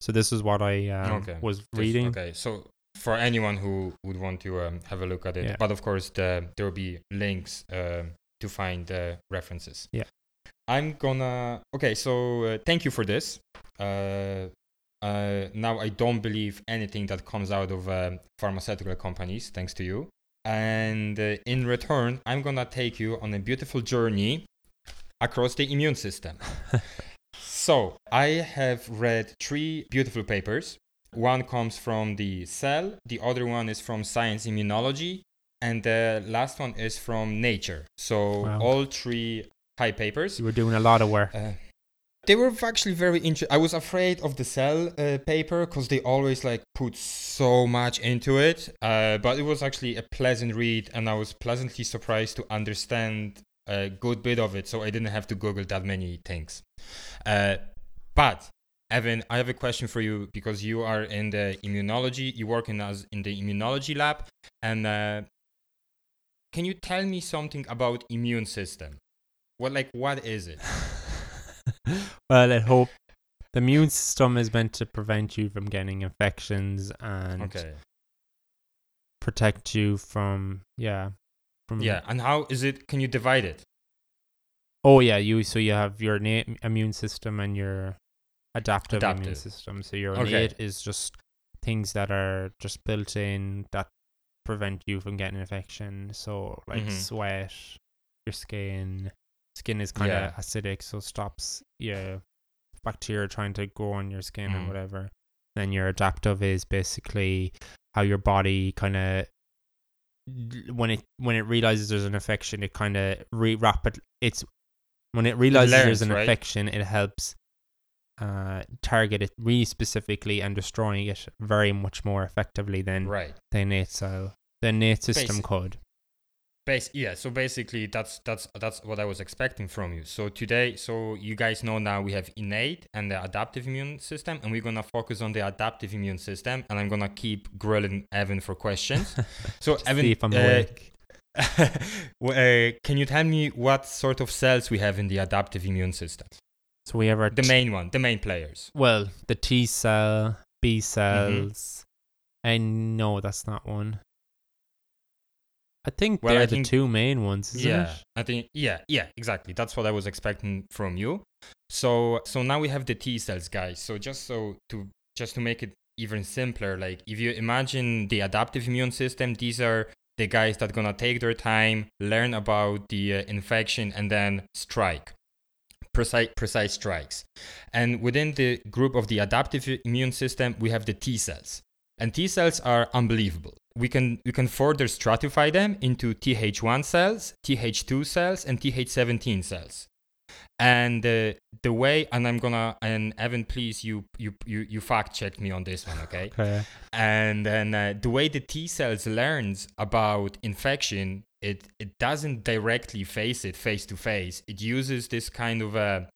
So this is what I um, Okay. was reading. Okay. So for anyone who would want to um, have a look at it. Yeah. But of course, the, there will be links um to find the references. Yeah. I'm gonna. Okay, so uh, thank you for this. Uh, uh, now I don't believe anything that comes out of um, pharmaceutical companies, thanks to you. And uh, in return, I'm gonna take you on a beautiful journey across the immune system. so I have read three beautiful papers. One comes from the Cell, the other one is from Science Immunology, and the last one is from Nature. So Wow. all three high papers. You were doing a lot of work. Uh, they were actually very interesting. I was afraid of the Cell uh, paper because they always like put so much into it. Uh, but it was actually a pleasant read, and I was pleasantly surprised to understand a good bit of it. So I didn't have to Google that many things. Uh, but Evan, I have a question for you because you are in the immunology. You work in as in the immunology lab, and uh, can you tell me something about immune system? What like what is it? well, I hope the immune system is meant to prevent you from getting infections and Okay. protect you from yeah from Yeah, and how is it? Can you divide it? Oh yeah, you so you have your innate immune system and your adaptive, immune system. So your Okay. innate is just things that are just built in that prevent you from getting infection. So like Mhm. sweat, your skin. Skin is kind of Yeah. acidic, so stops yeah bacteria trying to grow on your skin Mm. and whatever. Then your adaptive is basically how your body kind of when it when it realizes there's an infection, it kind of re rapid. It's when it realizes there's learns, an right? infection, it helps uh, target it really specifically and destroying it very much more effectively than Right. the innate cell, the innate system Basi- could. Bas- yeah, so basically that's that's that's what I was expecting from you. So today, so you guys know now we have innate and the adaptive immune system, and we're gonna focus on the adaptive immune system, and I'm gonna keep grilling Evan for questions. So Evan, if I'm uh, awake. uh, can you tell me what sort of cells we have in the adaptive immune system? So we have our The t- main one, the main players. well, the T cell, B Mm-hmm. cells, and no, that's not one. I think Well, they're I the think- two main ones, isn't yeah, it? I think yeah, yeah, exactly. That's what I was expecting from you. So so now we have the T cells, guys. So just so to just to make it even simpler, like if you imagine the adaptive immune system, these are the guys that gonna take their time, learn about the uh, infection, and then strike. Precise, precise strikes. And within the group of the adaptive immune system, we have the T cells. And T cells are unbelievable. We can we can further stratify them into Th1 cells, Th2 cells, and Th17 cells. And uh, the way, and I'm gonna, and Evan, please, you you you, you fact check me on this one, okay? Okay. and then uh, the way the T cells learns about infection, it it doesn't directly face it face to face. It uses this kind of a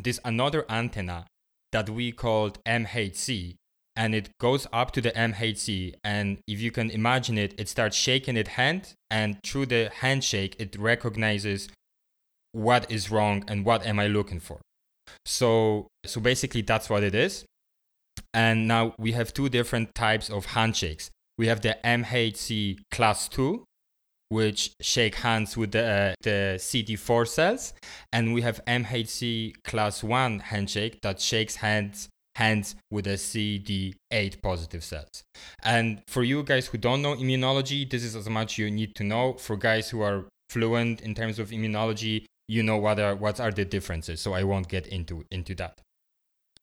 this another antenna that we called MHC, and it goes up to the MHC, and if you can imagine it, it starts shaking its hand, and through the handshake, it recognizes what is wrong and what am I looking for. So so basically that's what it is. And now we have two different types of handshakes. We have the MHC class 2, which shake hands with the, uh, the CD4 cells. And we have MHC class 1 handshake that shakes hands hands with a CD8 positive cells. And for you guys who don't know immunology, this is as much you need to know. For guys who are fluent in terms of immunology, you know what are what are the differences. So I won't get into into that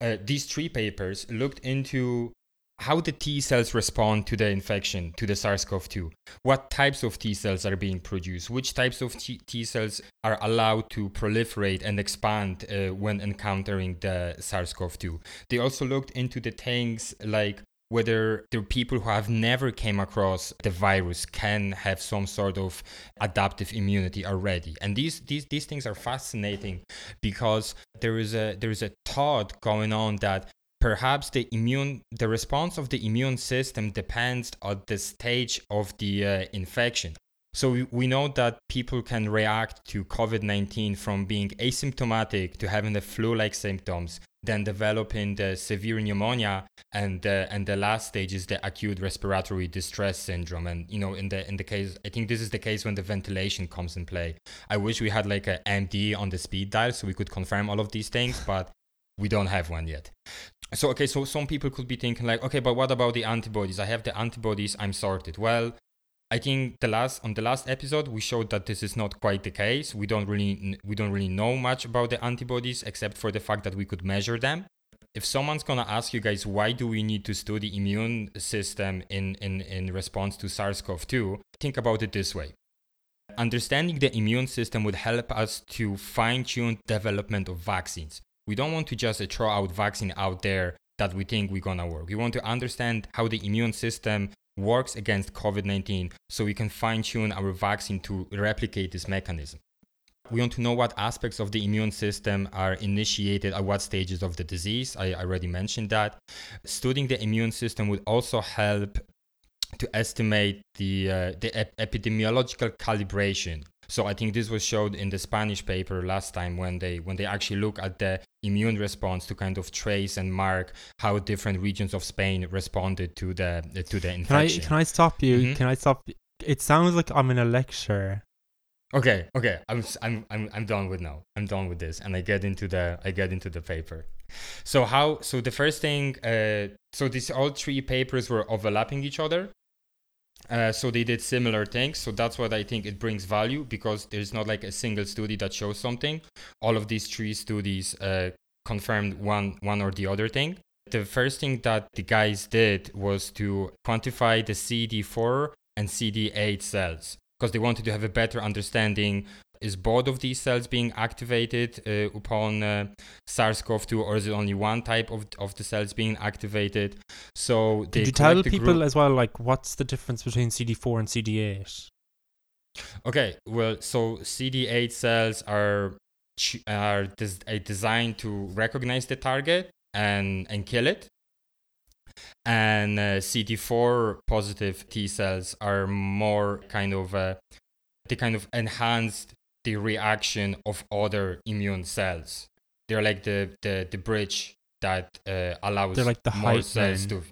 uh, these three papers looked into how the T cells respond to the infection, to the SARS CoV 2. What types of T cells are being produced? Which types of T, cells are allowed to proliferate and expand uh, when encountering the SARS CoV 2? They also looked into the things like whether the people who have never came across the virus can have some sort of adaptive immunity already and these these, these things are fascinating because there is a there is a thought going on that perhaps the immune the response of the immune system depends on the stage of the uh, infection So we, we know that people can react to COVID 19 from being asymptomatic to having the flu like symptoms, then developing the severe pneumonia, and uh, and the last stage is the acute respiratory distress syndrome. And you know, in the in the case, I think this is the case when the ventilation comes in play. I wish we had like a MD on the speed dial so we could confirm all of these things, but we don't have one yet. So okay, so some people could be thinking like, okay, but what about the antibodies? I have the antibodies, I'm sorted. Well, I think the last on the last episode we showed that this is not quite the case. We don't really we don't really know much about the antibodies except for the fact that we could measure them. If someone's gonna ask you guys why do we need to study immune system in in in response to SARS-CoV-2, think about it this way. Understanding the immune system would help us to fine-tune development of vaccines. We don't want to just throw out vaccine out there that we think we're gonna work. We want to understand how the immune system works against COVID 19 so we can fine tune our vaccine to replicate this mechanism. We want to know what aspects of the immune system are initiated at what stages of the disease. I already mentioned that. Studying the immune system would also help to estimate the, uh, the ep- epidemiological calibration so I think this was showed in the Spanish paper last time when they when they actually look at the immune response to kind of trace and mark how different regions of Spain responded to the to the infection. Can I can I stop you? Mm-hmm. Can I stop? It sounds like I'm in a lecture. Okay, okay. I'm I'm I'm I'm done with now. I'm done with this, and I get into the I get into the paper. So how? So the first thing. Uh, so these all three papers were overlapping each other. Uh, so they did similar things. So that's what I think it brings value because there's not like a single study that shows something. All of these three studies uh, confirmed one one or the other thing. The first thing that the guys did was to quantify the CD4 and CD8 cells because they wanted to have a better understanding is both of these cells being activated uh, upon uh, SARS-CoV-2, or is it only one type of, of the cells being activated? So did you tell people group- as well, like what's the difference between CD4 and CD8? Okay, well, so CD8 cells are are des- designed to recognize the target and and kill it, and uh, CD4 positive T cells are more kind of uh, they kind of enhanced the reaction of other immune cells. They're like the the, the bridge that uh, allows They're like the more cells to.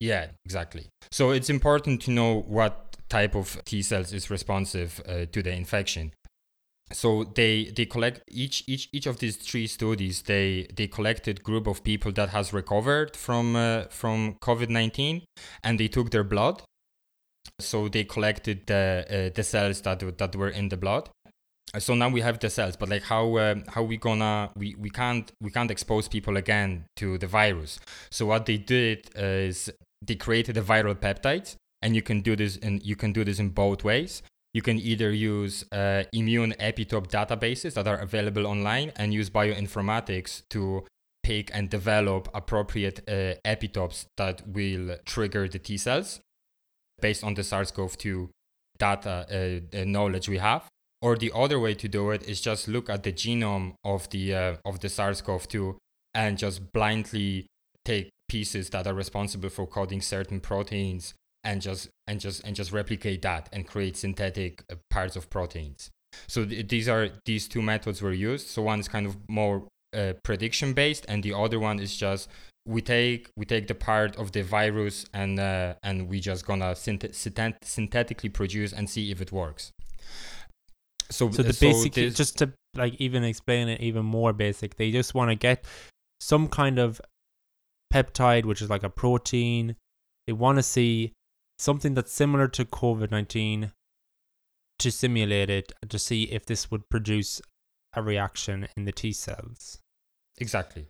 Yeah, exactly. So it's important to know what type of T cells is responsive uh, to the infection. So they they collect each each each of these three studies. They they collected group of people that has recovered from uh, from COVID nineteen, and they took their blood. So they collected the uh, the cells that that were in the blood, so now we have the cells but like how uh, how we gonna we, we can't we can't expose people again to the virus. So what they did is they created a viral peptide and you can do this and you can do this in both ways. You can either use uh, immune epitope databases that are available online and use bioinformatics to pick and develop appropriate uh, epitopes that will trigger the T cells based on the SARS-CoV-2 data uh, knowledge we have or the other way to do it is just look at the genome of the uh, of the SARS-CoV-2 and just blindly take pieces that are responsible for coding certain proteins and just and just and just replicate that and create synthetic uh, parts of proteins. So th- these are these two methods were used. So one is kind of more uh, prediction based, and the other one is just we take we take the part of the virus and uh, and we just gonna synth- synthetically produce and see if it works. So, so the so basic, just to like even explain it even more basic, they just want to get some kind of peptide, which is like a protein. They want to see something that's similar to COVID 19 to simulate it to see if this would produce a reaction in the T cells. Exactly.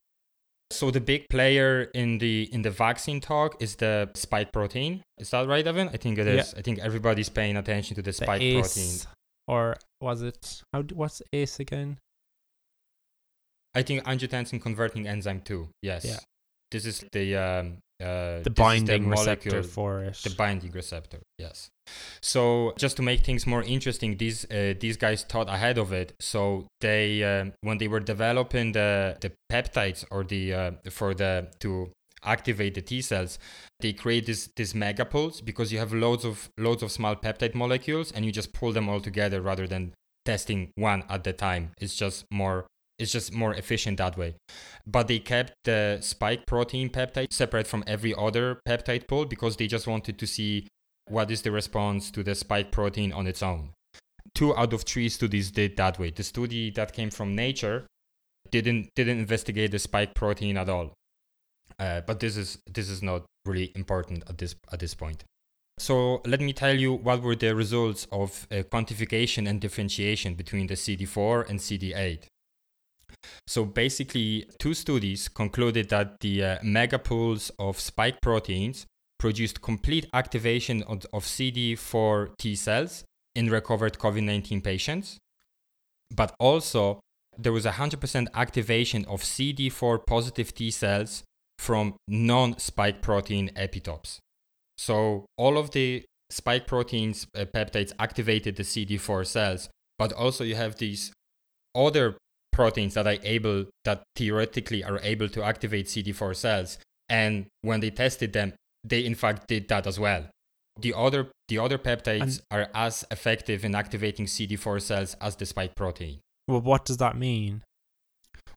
So the big player in the in the vaccine talk is the spike protein. Is that right, Evan? I think it is. Yeah. I think everybody's paying attention to the, the spike ACE protein or was it how what's ACE again? I think angiotensin converting enzyme two. Yes. Yeah. This is the um, uh, the binding the receptor for it. The binding receptor. Yes. So just to make things more interesting, these uh, these guys thought ahead of it. So they um, when they were developing the the peptides or the uh, for the to activate the T cells, they create this this megapulse because you have loads of loads of small peptide molecules and you just pull them all together rather than testing one at the time. It's just more it's just more efficient that way. But they kept the spike protein peptide separate from every other peptide pull because they just wanted to see what is the response to the spike protein on its own. Two out of three studies did that way. The study that came from Nature didn't didn't investigate the spike protein at all. Uh, but this is this is not really important at this at this point. So let me tell you what were the results of uh, quantification and differentiation between the CD4 and CD8. So basically, two studies concluded that the uh, megapools of spike proteins produced complete activation of, of CD4 T cells in recovered COVID 19 patients, but also there was 100% activation of CD4 positive T cells from non spike protein epitopes. So all of the spike proteins uh, peptides activated the CD4 cells, but also you have these other proteins that are able that theoretically are able to activate CD4 cells. And when they tested them they in fact did that as well. The other the other peptides and are as effective in activating CD4 cells as the spike protein. Well what does that mean?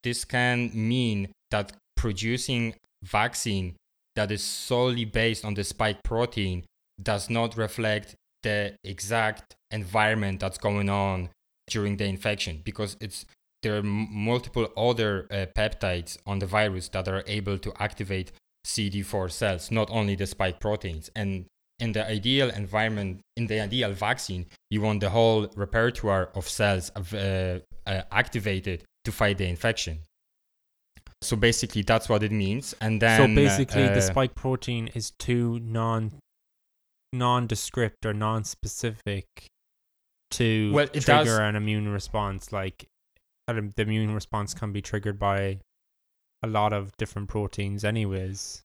This can mean that producing vaccine that is solely based on the spike protein does not reflect the exact environment that's going on during the infection because it's there are multiple other uh, peptides on the virus that are able to activate CD4 cells, not only the spike proteins. And in the ideal environment, in the ideal vaccine, you want the whole repertoire of cells uh, uh, activated to fight the infection. So basically, that's what it means. And then, so basically, the uh, spike protein is too non nondescript or non-specific to Well, trigger does- an immune response. Like the immune response can be triggered by a lot of different proteins, anyways.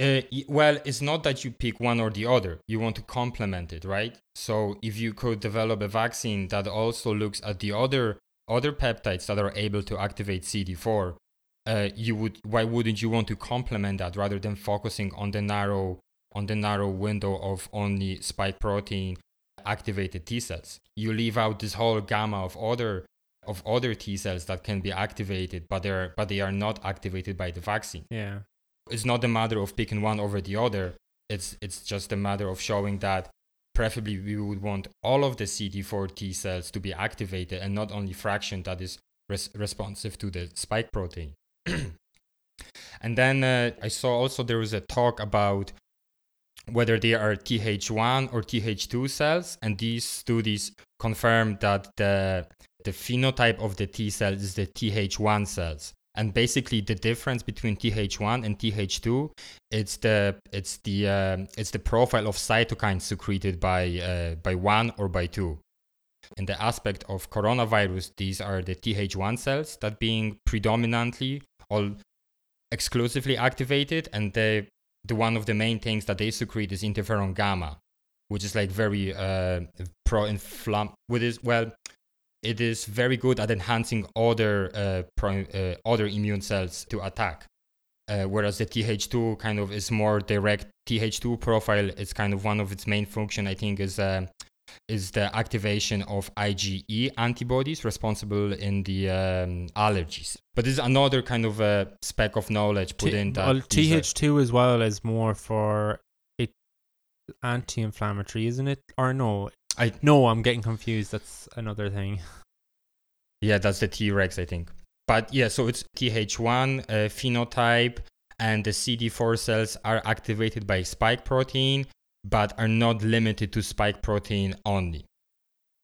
Uh, well, it's not that you pick one or the other. You want to complement it, right? So if you could develop a vaccine that also looks at the other other peptides that are able to activate CD4, uh, you would. Why wouldn't you want to complement that rather than focusing on the narrow on the narrow window of only spike protein activated T cells? You leave out this whole gamma of other of other T cells that can be activated, but they're but they are not activated by the vaccine Yeah. it's not a matter of picking one over the other. It's it's just a matter of showing that preferably we would want all of the CD4 T cells to be activated and not only fraction that is res- responsive to the spike protein. and then uh, I saw also there was a talk about whether they are Th1 or Th2 cells, and these studies confirmed that the the phenotype of the T cells is the Th1 cells. And basically, the difference between Th1 and Th2 it's the it's the um it's the profile of cytokines secreted by uh, by one or by two. In the aspect of coronavirus, these are the Th1 cells that being predominantly all exclusively activated, and the the one of the main things that they secrete is interferon gamma, which is like very uh, pro-inflam. Which is well, it is very good at enhancing other uh, pro- uh, other immune cells to attack. Uh, whereas the Th2 kind of is more direct. Th2 profile is kind of one of its main function. I think is uh, is the activation of IgE antibodies responsible in the um, allergies. But this is another kind of a speck of knowledge put T- in that. well, TH2 as well is more for it anti-inflammatory, isn't it? Or no? I- no, I'm getting confused. That's another thing. Yeah, that's the T-Rex, I think. But yeah, so it's Th1 uh, phenotype, and the CD4 cells are activated by spike protein, but are not limited to spike protein only.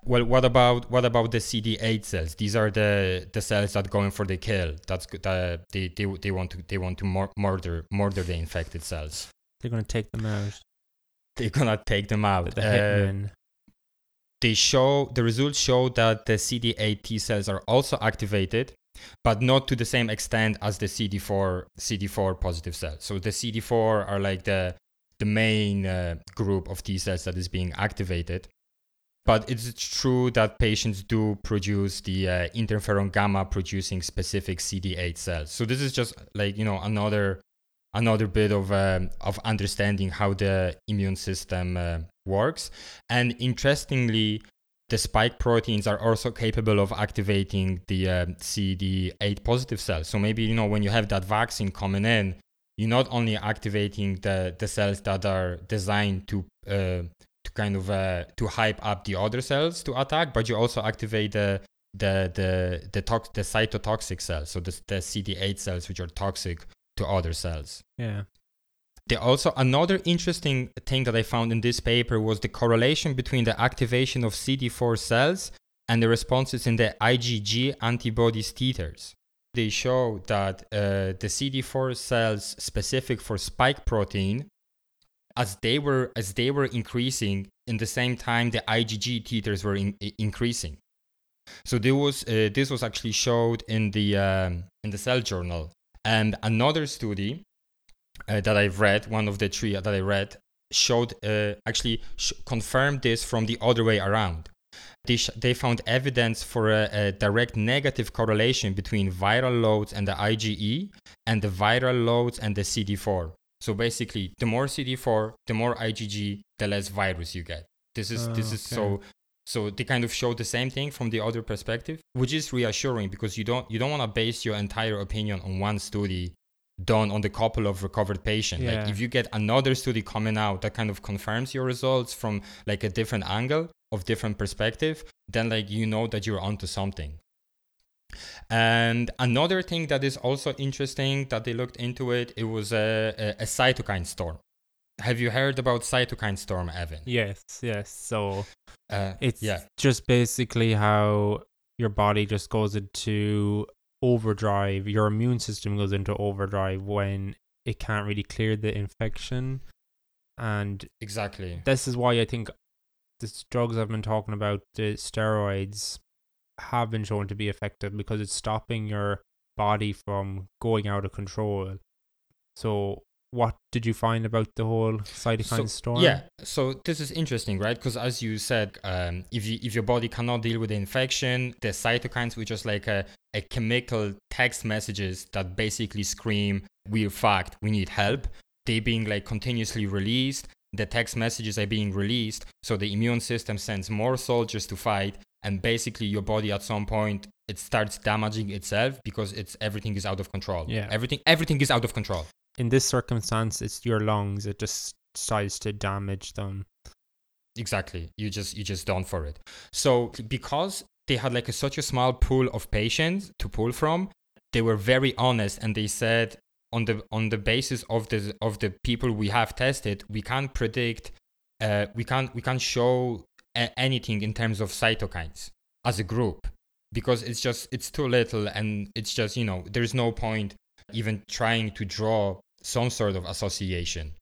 Well, what about what about the CD8 cells? These are the the cells that going for the kill. That's good. Uh, they, they they want to they want to mur- murder murder the infected cells. They're gonna take them out. They're gonna take them out. The Uh, they show the results show that the CD8 T cells are also activated, but not to the same extent as the CD4 CD4 positive cells. So the CD4 are like the the main uh, group of T cells that is being activated. But it's true that patients do produce the uh, interferon gamma producing specific CD8 cells. So this is just like you know another another bit of um, of understanding how the immune system uh, works. And interestingly, the spike proteins are also capable of activating the uh, CD8 positive cells. So maybe you know when you have that vaccine coming in, you're not only activating the the cells that are designed to uh, to kind of uh, to hype up the other cells to attack, but you also activate the the the the, tox- the cytotoxic cells, so the, the CD8 cells which are toxic to other cells. Yeah. There also another interesting thing that I found in this paper was the correlation between the activation of CD4 cells and the responses in the IgG antibodies titers. They show that uh, the CD4 cells specific for spike protein, as they were as they were increasing, in the same time the IgG titers were in, increasing. So this was uh, this was actually showed in the um, in the Cell Journal, and another study uh, that I've read, one of the three that I read, showed uh, actually sh- confirmed this from the other way around. They, sh- they found evidence for a, a, direct negative correlation between viral loads and the IgE and the viral loads and the CD4. So basically, the more CD4, the more IgG, the less virus you get. This is this is so so they kind of show the same thing from the other perspective, which is reassuring because you don't you don't want to base your entire opinion on one study done on the couple of recovered patients. Yeah. Like if you get another study coming out that kind of confirms your results from like a different angle of different perspective, then like you know that you're onto something. And another thing that is also interesting that they looked into it, it was a, a, a cytokine storm. Have you heard about cytokine storm, Evan? Yes, yes. So Uh, it's yeah, just basically how your body just goes into overdrive. Your immune system goes into overdrive when it can't really clear the infection. And exactly. this is why I think the drugs I've been talking about, the steroids, have been shown to be effective because it's stopping your body from going out of control. So, what did you find about the whole cytokine So- storm? Yeah, so this is interesting, right? Because as you said, um, if you, if your body cannot deal with the infection, the cytokines, which is like a, a chemical text messages that basically scream, "We're fucked, we need help." They being like continuously released. The text messages are being released, so the immune system sends more soldiers to fight, and basically your body at some point it starts damaging itself because it's everything is out of control. Yeah. everything everything is out of control. In this circumstance, it's your lungs. It just decides to damage them. exactly you just you just done for it so because they had like a, such a small pool of patients to pull from they were very honest and they said on the on the basis of the of the people we have tested we can't predict uh, we can't we can't show a- anything in terms of cytokines as a group because it's just it's too little and it's just you know there's no point even trying to draw some sort of association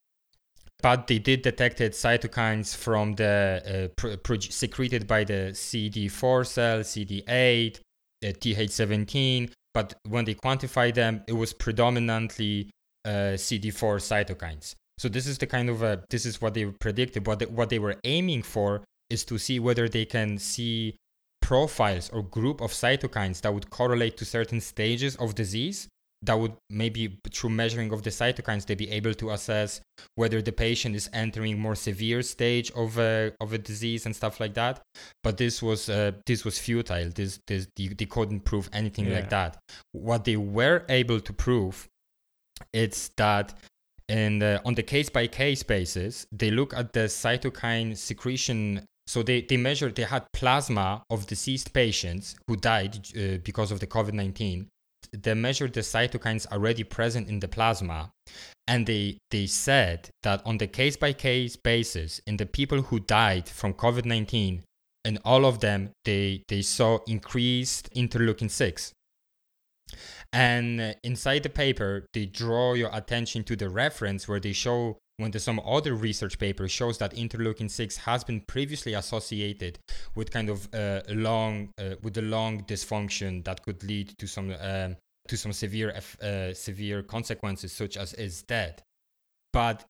but they did detected cytokines from the uh, secreted by the CD4 cell, CD8, uh, TH17. But when they quantified them, it was predominantly uh, CD4 cytokines. So this is the kind of uh, this is what they predicted. What what they were aiming for is to see whether they can see profiles or group of cytokines that would correlate to certain stages of disease that would maybe through measuring of the cytokines they be able to assess whether the patient is entering more severe stage of a of a disease and stuff like that. But this was uh, this was futile. This this they, they couldn't prove anything Yeah. like that. What they were able to prove it's that in the, on the case by case basis they look at the cytokine secretion. So they, they measured they had plasma of deceased patients who died uh, because of the covid-19 they measured the cytokines already present in the plasma and they they said that on the case by case basis in the people who died from covid-19 and all of them they they saw increased interleukin 6 and uh, inside the paper they draw your attention to the reference where they show when the, some other research paper shows that interleukin 6 has been previously associated with kind of uh, long uh, with a long dysfunction that could lead to some um, to some severe uh, severe consequences such as is death. But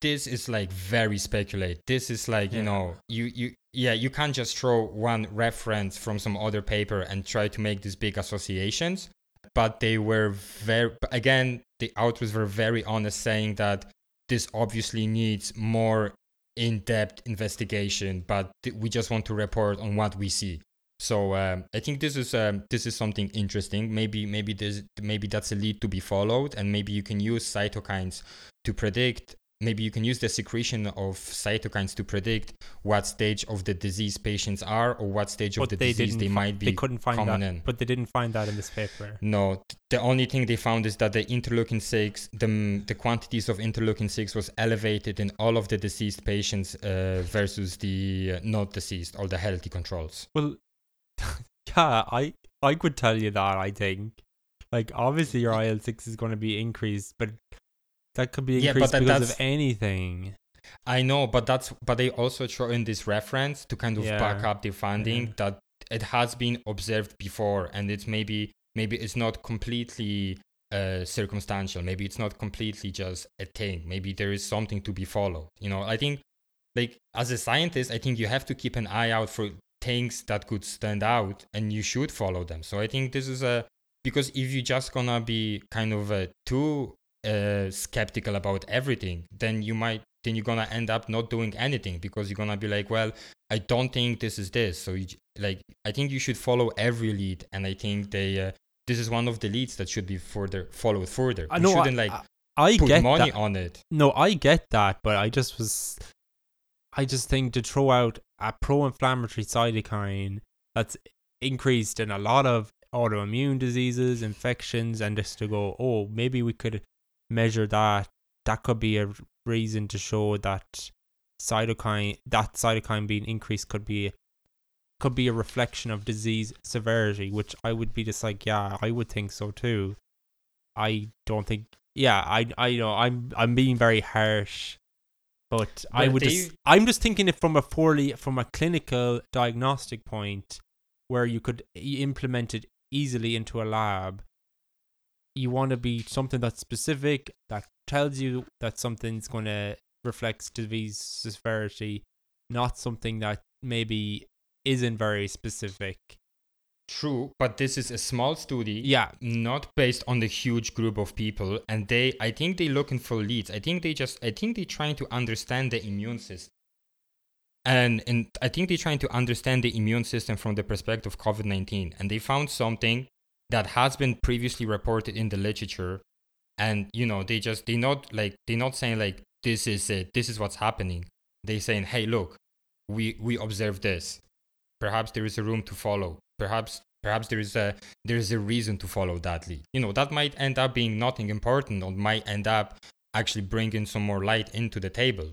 this is like very speculate. This is like you know you you yeah you can't just throw one reference from some other paper and try to make these big associations. But they were very again the authors were very honest saying that this obviously needs more in-depth investigation but we just want to report on what we see so um, i think this is um, this is something interesting maybe maybe this maybe that's a lead to be followed and maybe you can use cytokines to predict maybe you can use the secretion of cytokines to predict what stage of the disease patients are or what stage But of the they disease they might be they couldn't find that, in. but they didn't find that in this paper. No, the only thing they found is that the interleukin 6, the, the quantities of interleukin 6 was elevated in all of the deceased patients uh, versus the uh, not deceased, all the healthy controls. Well, yeah, I I could tell you that. I think, like, obviously your IL six is going to be increased, but that could be Yeah, increased that- because of anything. I know, but that's but they also throw in this reference to kind of back up the finding yeah. that it has been observed before, and it's maybe maybe it's not completely uh, circumstantial. Maybe it's not completely just a thing. Maybe there is something to be followed. You know, I think like as a scientist, I think you have to keep an eye out for things that could stand out, and you should follow them. So I think this is a because if you're just gonna be kind of uh, too uh, skeptical about everything, then you might then you're gonna end up not doing anything because you're gonna be like, well, I don't think this is this. So you, like, I think you should follow every lead, and I think they uh, this is one of the leads that should be further followed further. I you know. shouldn't I, like I, I put get money that. on it. No, I get that, but I just was. I just think to throw out a pro-inflammatory cytokine that's increased in a lot of autoimmune diseases, infections, and just to go, oh, maybe we could measure that. That could be a reason to show that cytokine, that cytokine being increased, could be could be a reflection of disease severity, which I would be just like, yeah, I would think so too. I don't think yeah, I I know I'm I'm being very harsh, but I would just I'm just thinking it from a poorly from a clinical diagnostic point where you could implement it easily into a lab. You want to be something that's specific that tells you that something's going to reflect disease severity, not something that maybe isn't very specific. True, but this is a small study. Yeah, not based on the huge group of people and they i think they're looking for leads. I think they just i think they're trying to understand the immune system. And and i think they're trying to understand the immune system from the perspective of covid-19 and they found something that has been previously reported in the literature and you know they just they not like they're not saying like this is it this is what's happening. They're saying hey look we we observe this. Perhaps there is a room to follow perhaps perhaps there is a there is a reason to follow that lead. You know that might end up being nothing important or might end up actually bringing some more light into the table.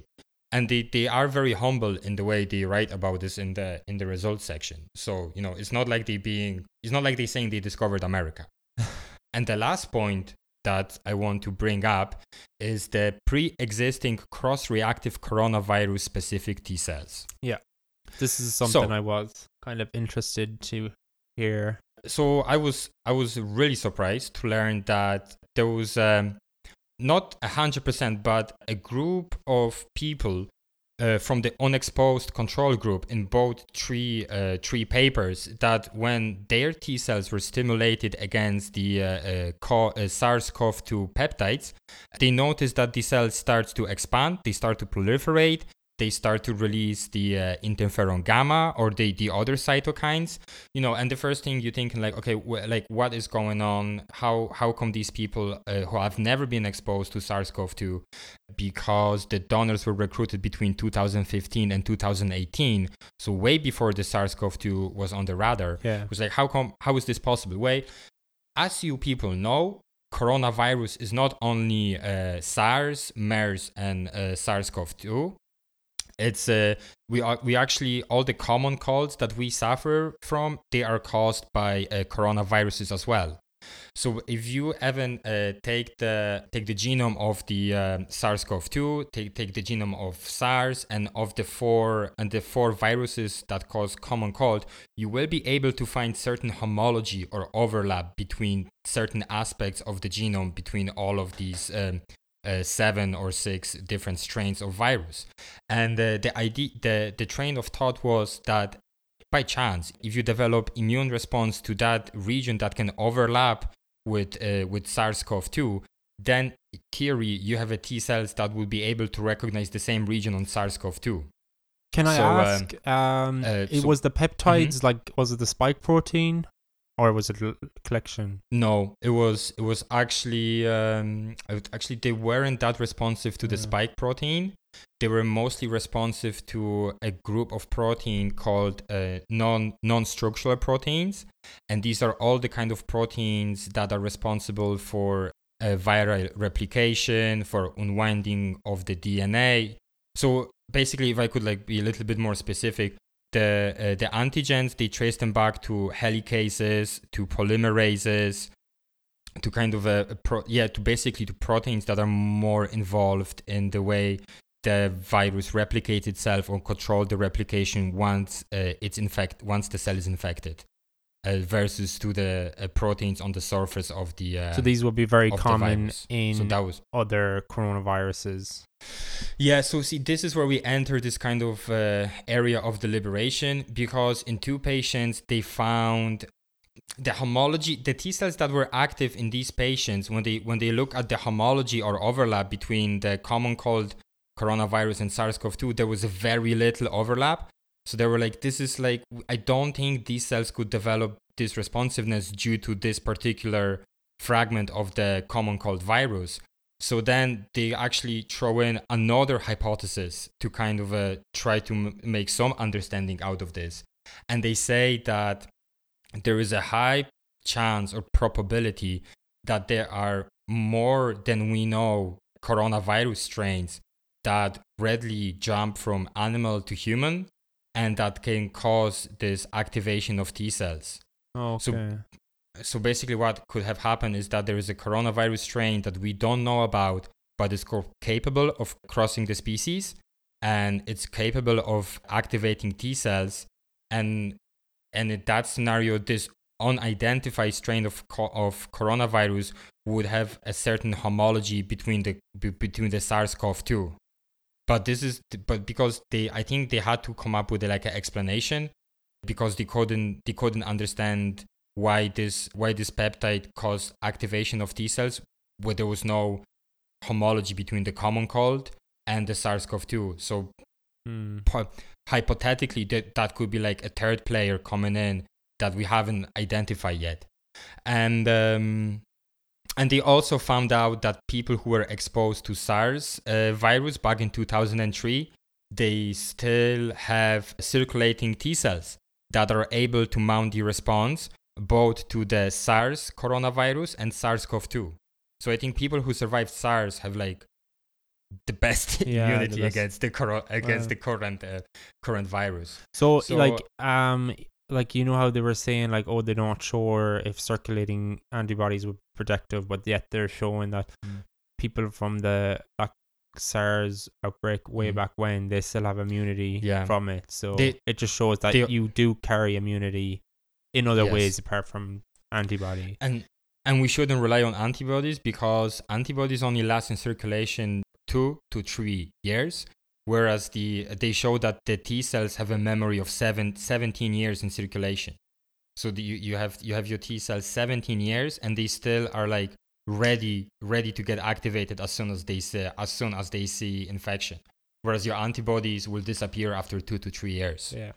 And they, they are very humble in the way they write about this in the in the results section. So you know it's not like they being it's not like they saying they discovered america. And the last point that i want to bring up is the pre-existing cross-reactive coronavirus specific t cells. Yeah. this is something So- I was kind of interested to hear. so I was I was really surprised to learn that there was um, not a hundred percent, but a group of people uh, from the unexposed control group in both three uh, three papers that when their T cells were stimulated against the uh, uh, co- uh, SARS-CoV-2 peptides, they noticed that the cells start to expand, they start to proliferate, they start to release the uh, interferon gamma or the, the other cytokines. You know and the first thing you're thinking like okay wh- like what is going on? How how come these people uh, who have never been exposed to sars-cov-2 because the donors were recruited between 2015 and 2018 so way before the sars-cov-2 was on the radar. Yeah. it was like how come how is this possible? Way as you people know coronavirus is not only uh, sars mers and uh, sars-cov-2 it's uh, we are we actually all the common colds that we suffer from they are caused by uh, coronaviruses as well. So if you even uh, take the take the genome of the um SARS-CoV-2, take take the genome of SARS and of the four and the four viruses that cause common cold, you will be able to find certain homology or overlap between certain aspects of the genome between all of these um, uh, seven or six different strains of virus. And uh, the idea, the the train of thought was that by chance, if you develop immune response to that region that can overlap with uh, with SARS-CoV-2, then in theory you have a T cells that will be able to recognize the same region on SARS-CoV-2. Can I So, um, ask? Um, uh, it so- was the peptides like was it the spike protein, or was it l- collection? No, it was it was actually um, actually they weren't that responsive to the Yeah. spike protein. They were mostly responsive to a group of protein called uh, non non structural proteins, and these are all the kind of proteins that are responsible for uh, viral replication, for unwinding of the DNA. So basically, if I could like be a little bit more specific, the uh, the antigens they trace them back to helicases, to polymerases, to kind of a, a pro- yeah, to basically to proteins that are more involved in the way the virus replicates itself or control the replication once uh, it's infect once the cell is infected, versus to the uh, proteins on the surface of the. Uh, so these will be very common in so that was other coronaviruses. yeah, so see, this is where we enter this kind of uh, area of deliberation because in two patients they found the homology, the T cells that were active in these patients when they when they look at the homology or overlap between the common cold coronavirus and SARS-CoV-2, there was a very little overlap. So they were like, this is like, I don't think these cells could develop this responsiveness due to this particular fragment of the common cold virus. So then they actually throw in another hypothesis to kind of uh, try to m- make some understanding out of this. And they say that there is a high chance or probability that there are more than we know coronavirus strains that readily jump from animal to human and that can cause this activation of T cells Okay. so so basically what could have happened is that there is a coronavirus strain that we don't know about but is capable of crossing the species and it's capable of activating t cells and and in that scenario this unidentified strain of co- of coronavirus would have a certain homology between the be- between the SARS-CoV-2 but this is but because they i think they had to come up with like an explanation because they couldn't they couldn't understand why this why this peptide caused activation of T cells where there was no homology between the common cold and the SARS-CoV-2. So Hmm. po- hypothetically, that that could be like a third player coming in that we haven't identified yet, and um, and they also found out that people who were exposed to SARS uh, virus back in 2003, they still have circulating T cells that are able to mount the response both to the SARS coronavirus and SARS-CoV-2. So I think people who survived SARS have like the best Yeah, the immunity best. against the against Uh, the current uh, current virus. So, So- like um like you know how they were saying like oh they're not sure if circulating antibodies were protective but yet they're showing that Mm. people from the like SARS outbreak way Mm. back when they still have immunity Yeah. from it. So They- it just shows that they- you do carry immunity in other Yes. ways apart from antibody. And and we shouldn't rely on antibodies because antibodies only last in circulation two to three years, whereas the they show that the T cells have a memory of seven, 17 years in circulation. So the, you, you have you have your T cells 17 years and they still are like ready ready to get activated as soon as they see, as soon as they see infection. Whereas your antibodies will disappear after two to three years. Yeah.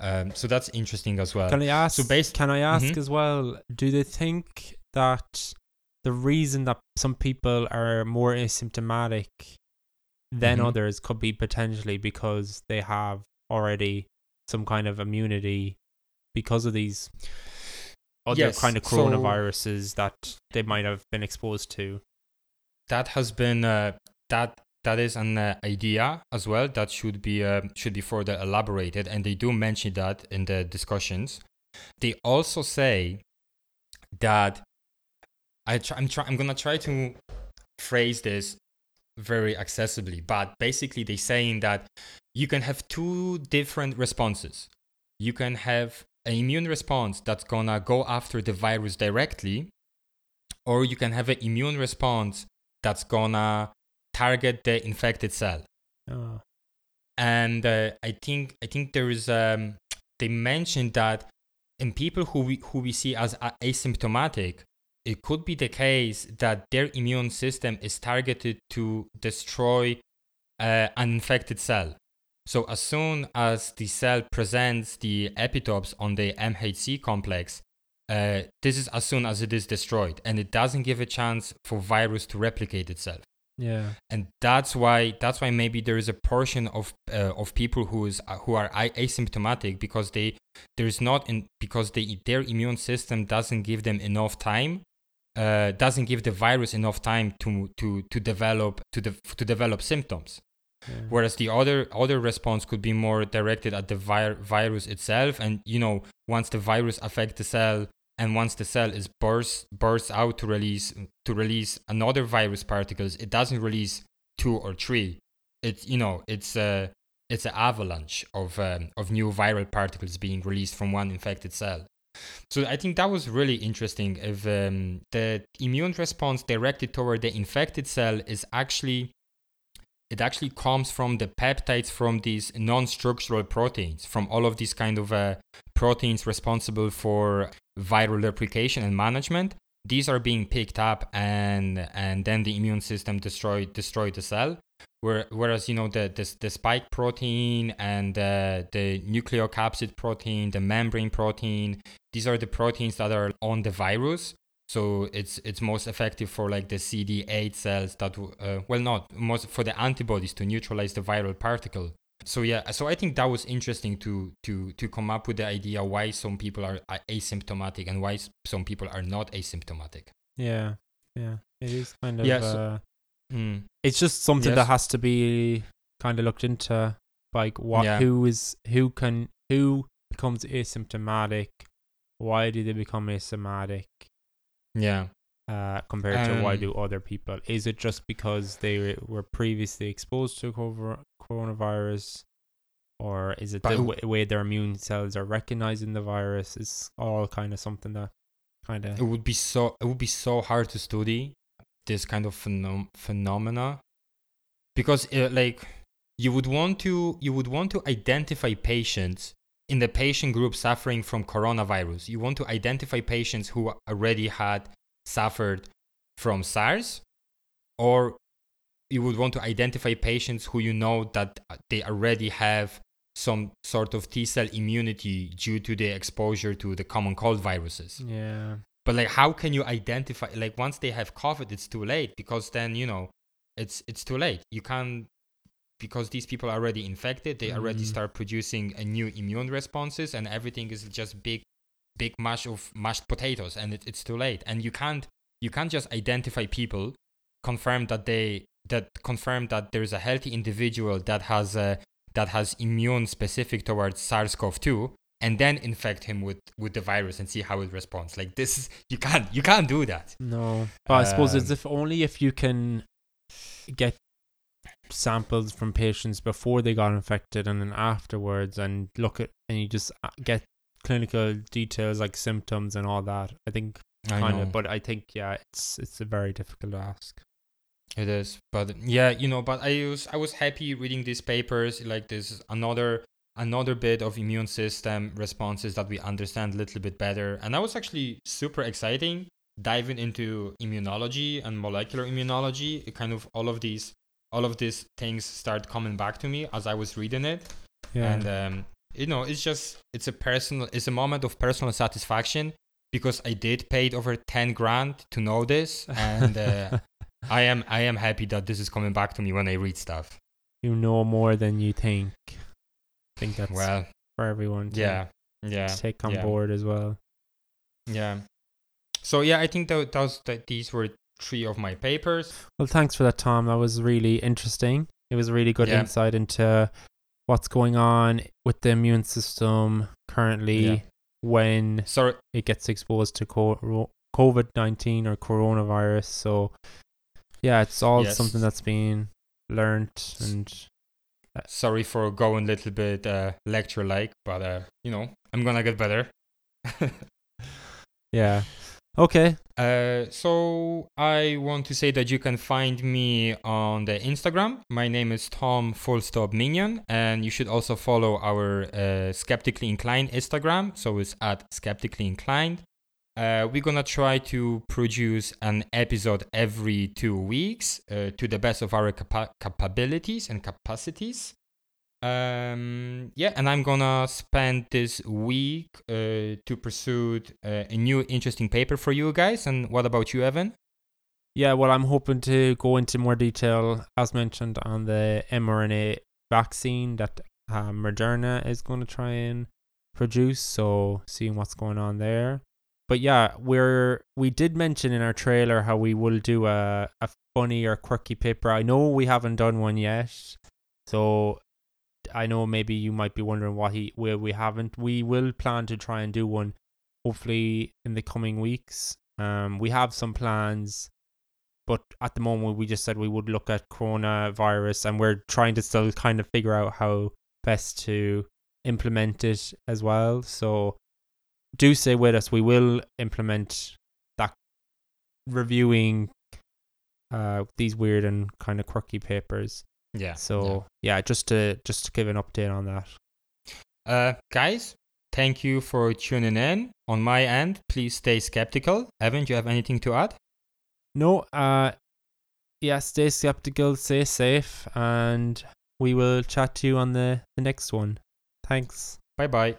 Um, so that's interesting as well. Can I ask? so bas- can I ask Mhm. as well? Do they think that the reason that some people are more asymptomatic than Mhm. others could be potentially because they have already some kind of immunity because of these other Yes, kind of so- coronaviruses that they might have been exposed to? that has been uh, that that is an uh, idea as well that should be uh, should be further elaborated and they do mention that in the discussions they also say that I try, I'm try, I'm gonna try to phrase this very accessibly but basically they're saying that you can have two different responses you can have an immune response that's gonna go after the virus directly or you can have an immune response that's gonna target the infected cell. Oh. And uh, I think I think there is um, they mentioned that in people who we who we see as asymptomatic, it could be the case that their immune system is targeted to destroy uh, an infected cell. So as soon as the cell presents the epitopes on the MHC complex, uh, this is as soon as it is destroyed, and it doesn't give a chance for virus to replicate itself. Yeah. And that's why that's why maybe there is a portion of uh, of people who is uh, who are asymptomatic because they there's not in because they their immune system doesn't give them enough time uh, doesn't give the virus enough time to to to develop to de- to develop symptoms. yeah. Whereas the other other response could be more directed at the vir- virus itself, and you know once the virus affects the cell, and once the cell is burst bursts out to release to release another virus particles, it doesn't release two or three. It's you know it's a it's an avalanche of um, of new viral particles being released from one infected cell. So I think that was really interesting. If um, the immune response directed toward the infected cell is actually it actually comes from the peptides from these non-structural proteins from all of these kind of uh, proteins responsible for viral replication and management these are being picked up and and then the immune system destroy destroy the cell Where, whereas you know the, the the spike protein and uh, the nucleocapsid protein the membrane protein these are the proteins that are on the virus so it's it's most effective for like the CD8 cells that uh, well not most for the antibodies to neutralize the viral particle. So yeah, so I think that was interesting to to to come up with the idea why some people are asymptomatic and why some people are not asymptomatic. Yeah. Yeah. It is kind of Yeah, uh, so- Mm. it's just something Yes. that has to be kind of looked into like what Yeah. who is who can who becomes asymptomatic why do they become asymptomatic Yeah. uh, compared to why Um, do other people is it just because they were previously exposed to coronavirus or is it the w- way their immune cells are recognizing the virus is all kind of something that kind of. It would be so it would be so hard to study this kind of phenom- phenomena? Because uh, like you would want to you would want to identify patients in the patient group suffering from coronavirus. You want to identify patients who already had suffered from SARS or you would want to identify patients who you know that they already have some sort of T cell immunity due to the exposure to the common cold viruses. yeah But like, how can you identify? Like, once they have COVID, it's too late because then you know, it's it's too late. You can't because these people are already infected. They already Mhm. start producing a new immune responses, and everything is just big, big mash of mashed potatoes, and it, it's too late. And you can't you can't just identify people, confirm that they that confirm that there's a healthy individual that has a that has immune specific towards SARS-CoV-2 and then infect him with with the virus and see how it responds. Like this is you can't you can't do that. No, but I suppose it's Um, if only if you can get samples from patients before they got infected and then afterwards, and look at and you just uh, get clinical details like symptoms and all that. I think I kind know of, but I think yeah, it's it's a very difficult ask. it is, but yeah, you know. But I was I was happy reading these papers. Like this is another another bit of immune system responses that we understand a little bit better, and that was actually super exciting. Diving into immunology and molecular immunology, it kind of all of these all of these things start coming back to me as I was reading it. Yeah, and um, you know it's just it's a personal it's a moment of personal satisfaction because i did paid over 10 grand to know this and uh, i am i am happy that this is coming back to me when i read stuff you know more than you think. Think that's well for everyone. To yeah yeah take on yeah. board as well. yeah so yeah i think that those that these were three of my papers Well, thanks for that, Tom. That was really interesting. It was a really good Yeah. insight into what's going on with the immune system currently Yeah. when sorry it gets exposed to COVID 19 or coronavirus. So, yeah, it's all Yes. something that's being learned. And sorry for going a little bit uh, lecture like but uh, you know i'm gonna get better yeah. Okay. Uh, so I want to say that you can find me on the Instagram. My name is Tom Full Stop Minion, and you should also follow our uh, Skeptically Inclined Instagram. So it's at Skeptically Inclined. Uh, we're gonna try to produce an episode every two weeks uh, to the best of our capa- capabilities and capacities. Um, yeah, and I'm gonna spend this week uh, to pursue uh, a new interesting paper for you guys. And what about you, Evan? Yeah, well, I'm hoping to go into more detail, as mentioned, on the mRNA vaccine that uh, Moderna is going to try and produce. So, seeing what's going on there. But yeah, we're we did mention in our trailer how we will do a a funny or quirky paper. I know we haven't done one yet, so I know maybe you might be wondering why he where we haven't. We will plan to try and do one, hopefully in the coming weeks. Um, we have some plans but at the moment we just said we would look at coronavirus and we're trying to still kind of figure out how best to implement it as well so do stay with us we will implement that reviewing uh these weird and kind of quirky papers Yeah. so yeah, just to just to give an update on that Uh, guys, thank you for tuning in. On my end, please stay skeptical. Evan, do you have anything to add? no uh yeah stay skeptical stay safe and we will chat to you on the the next one thanks Bye bye.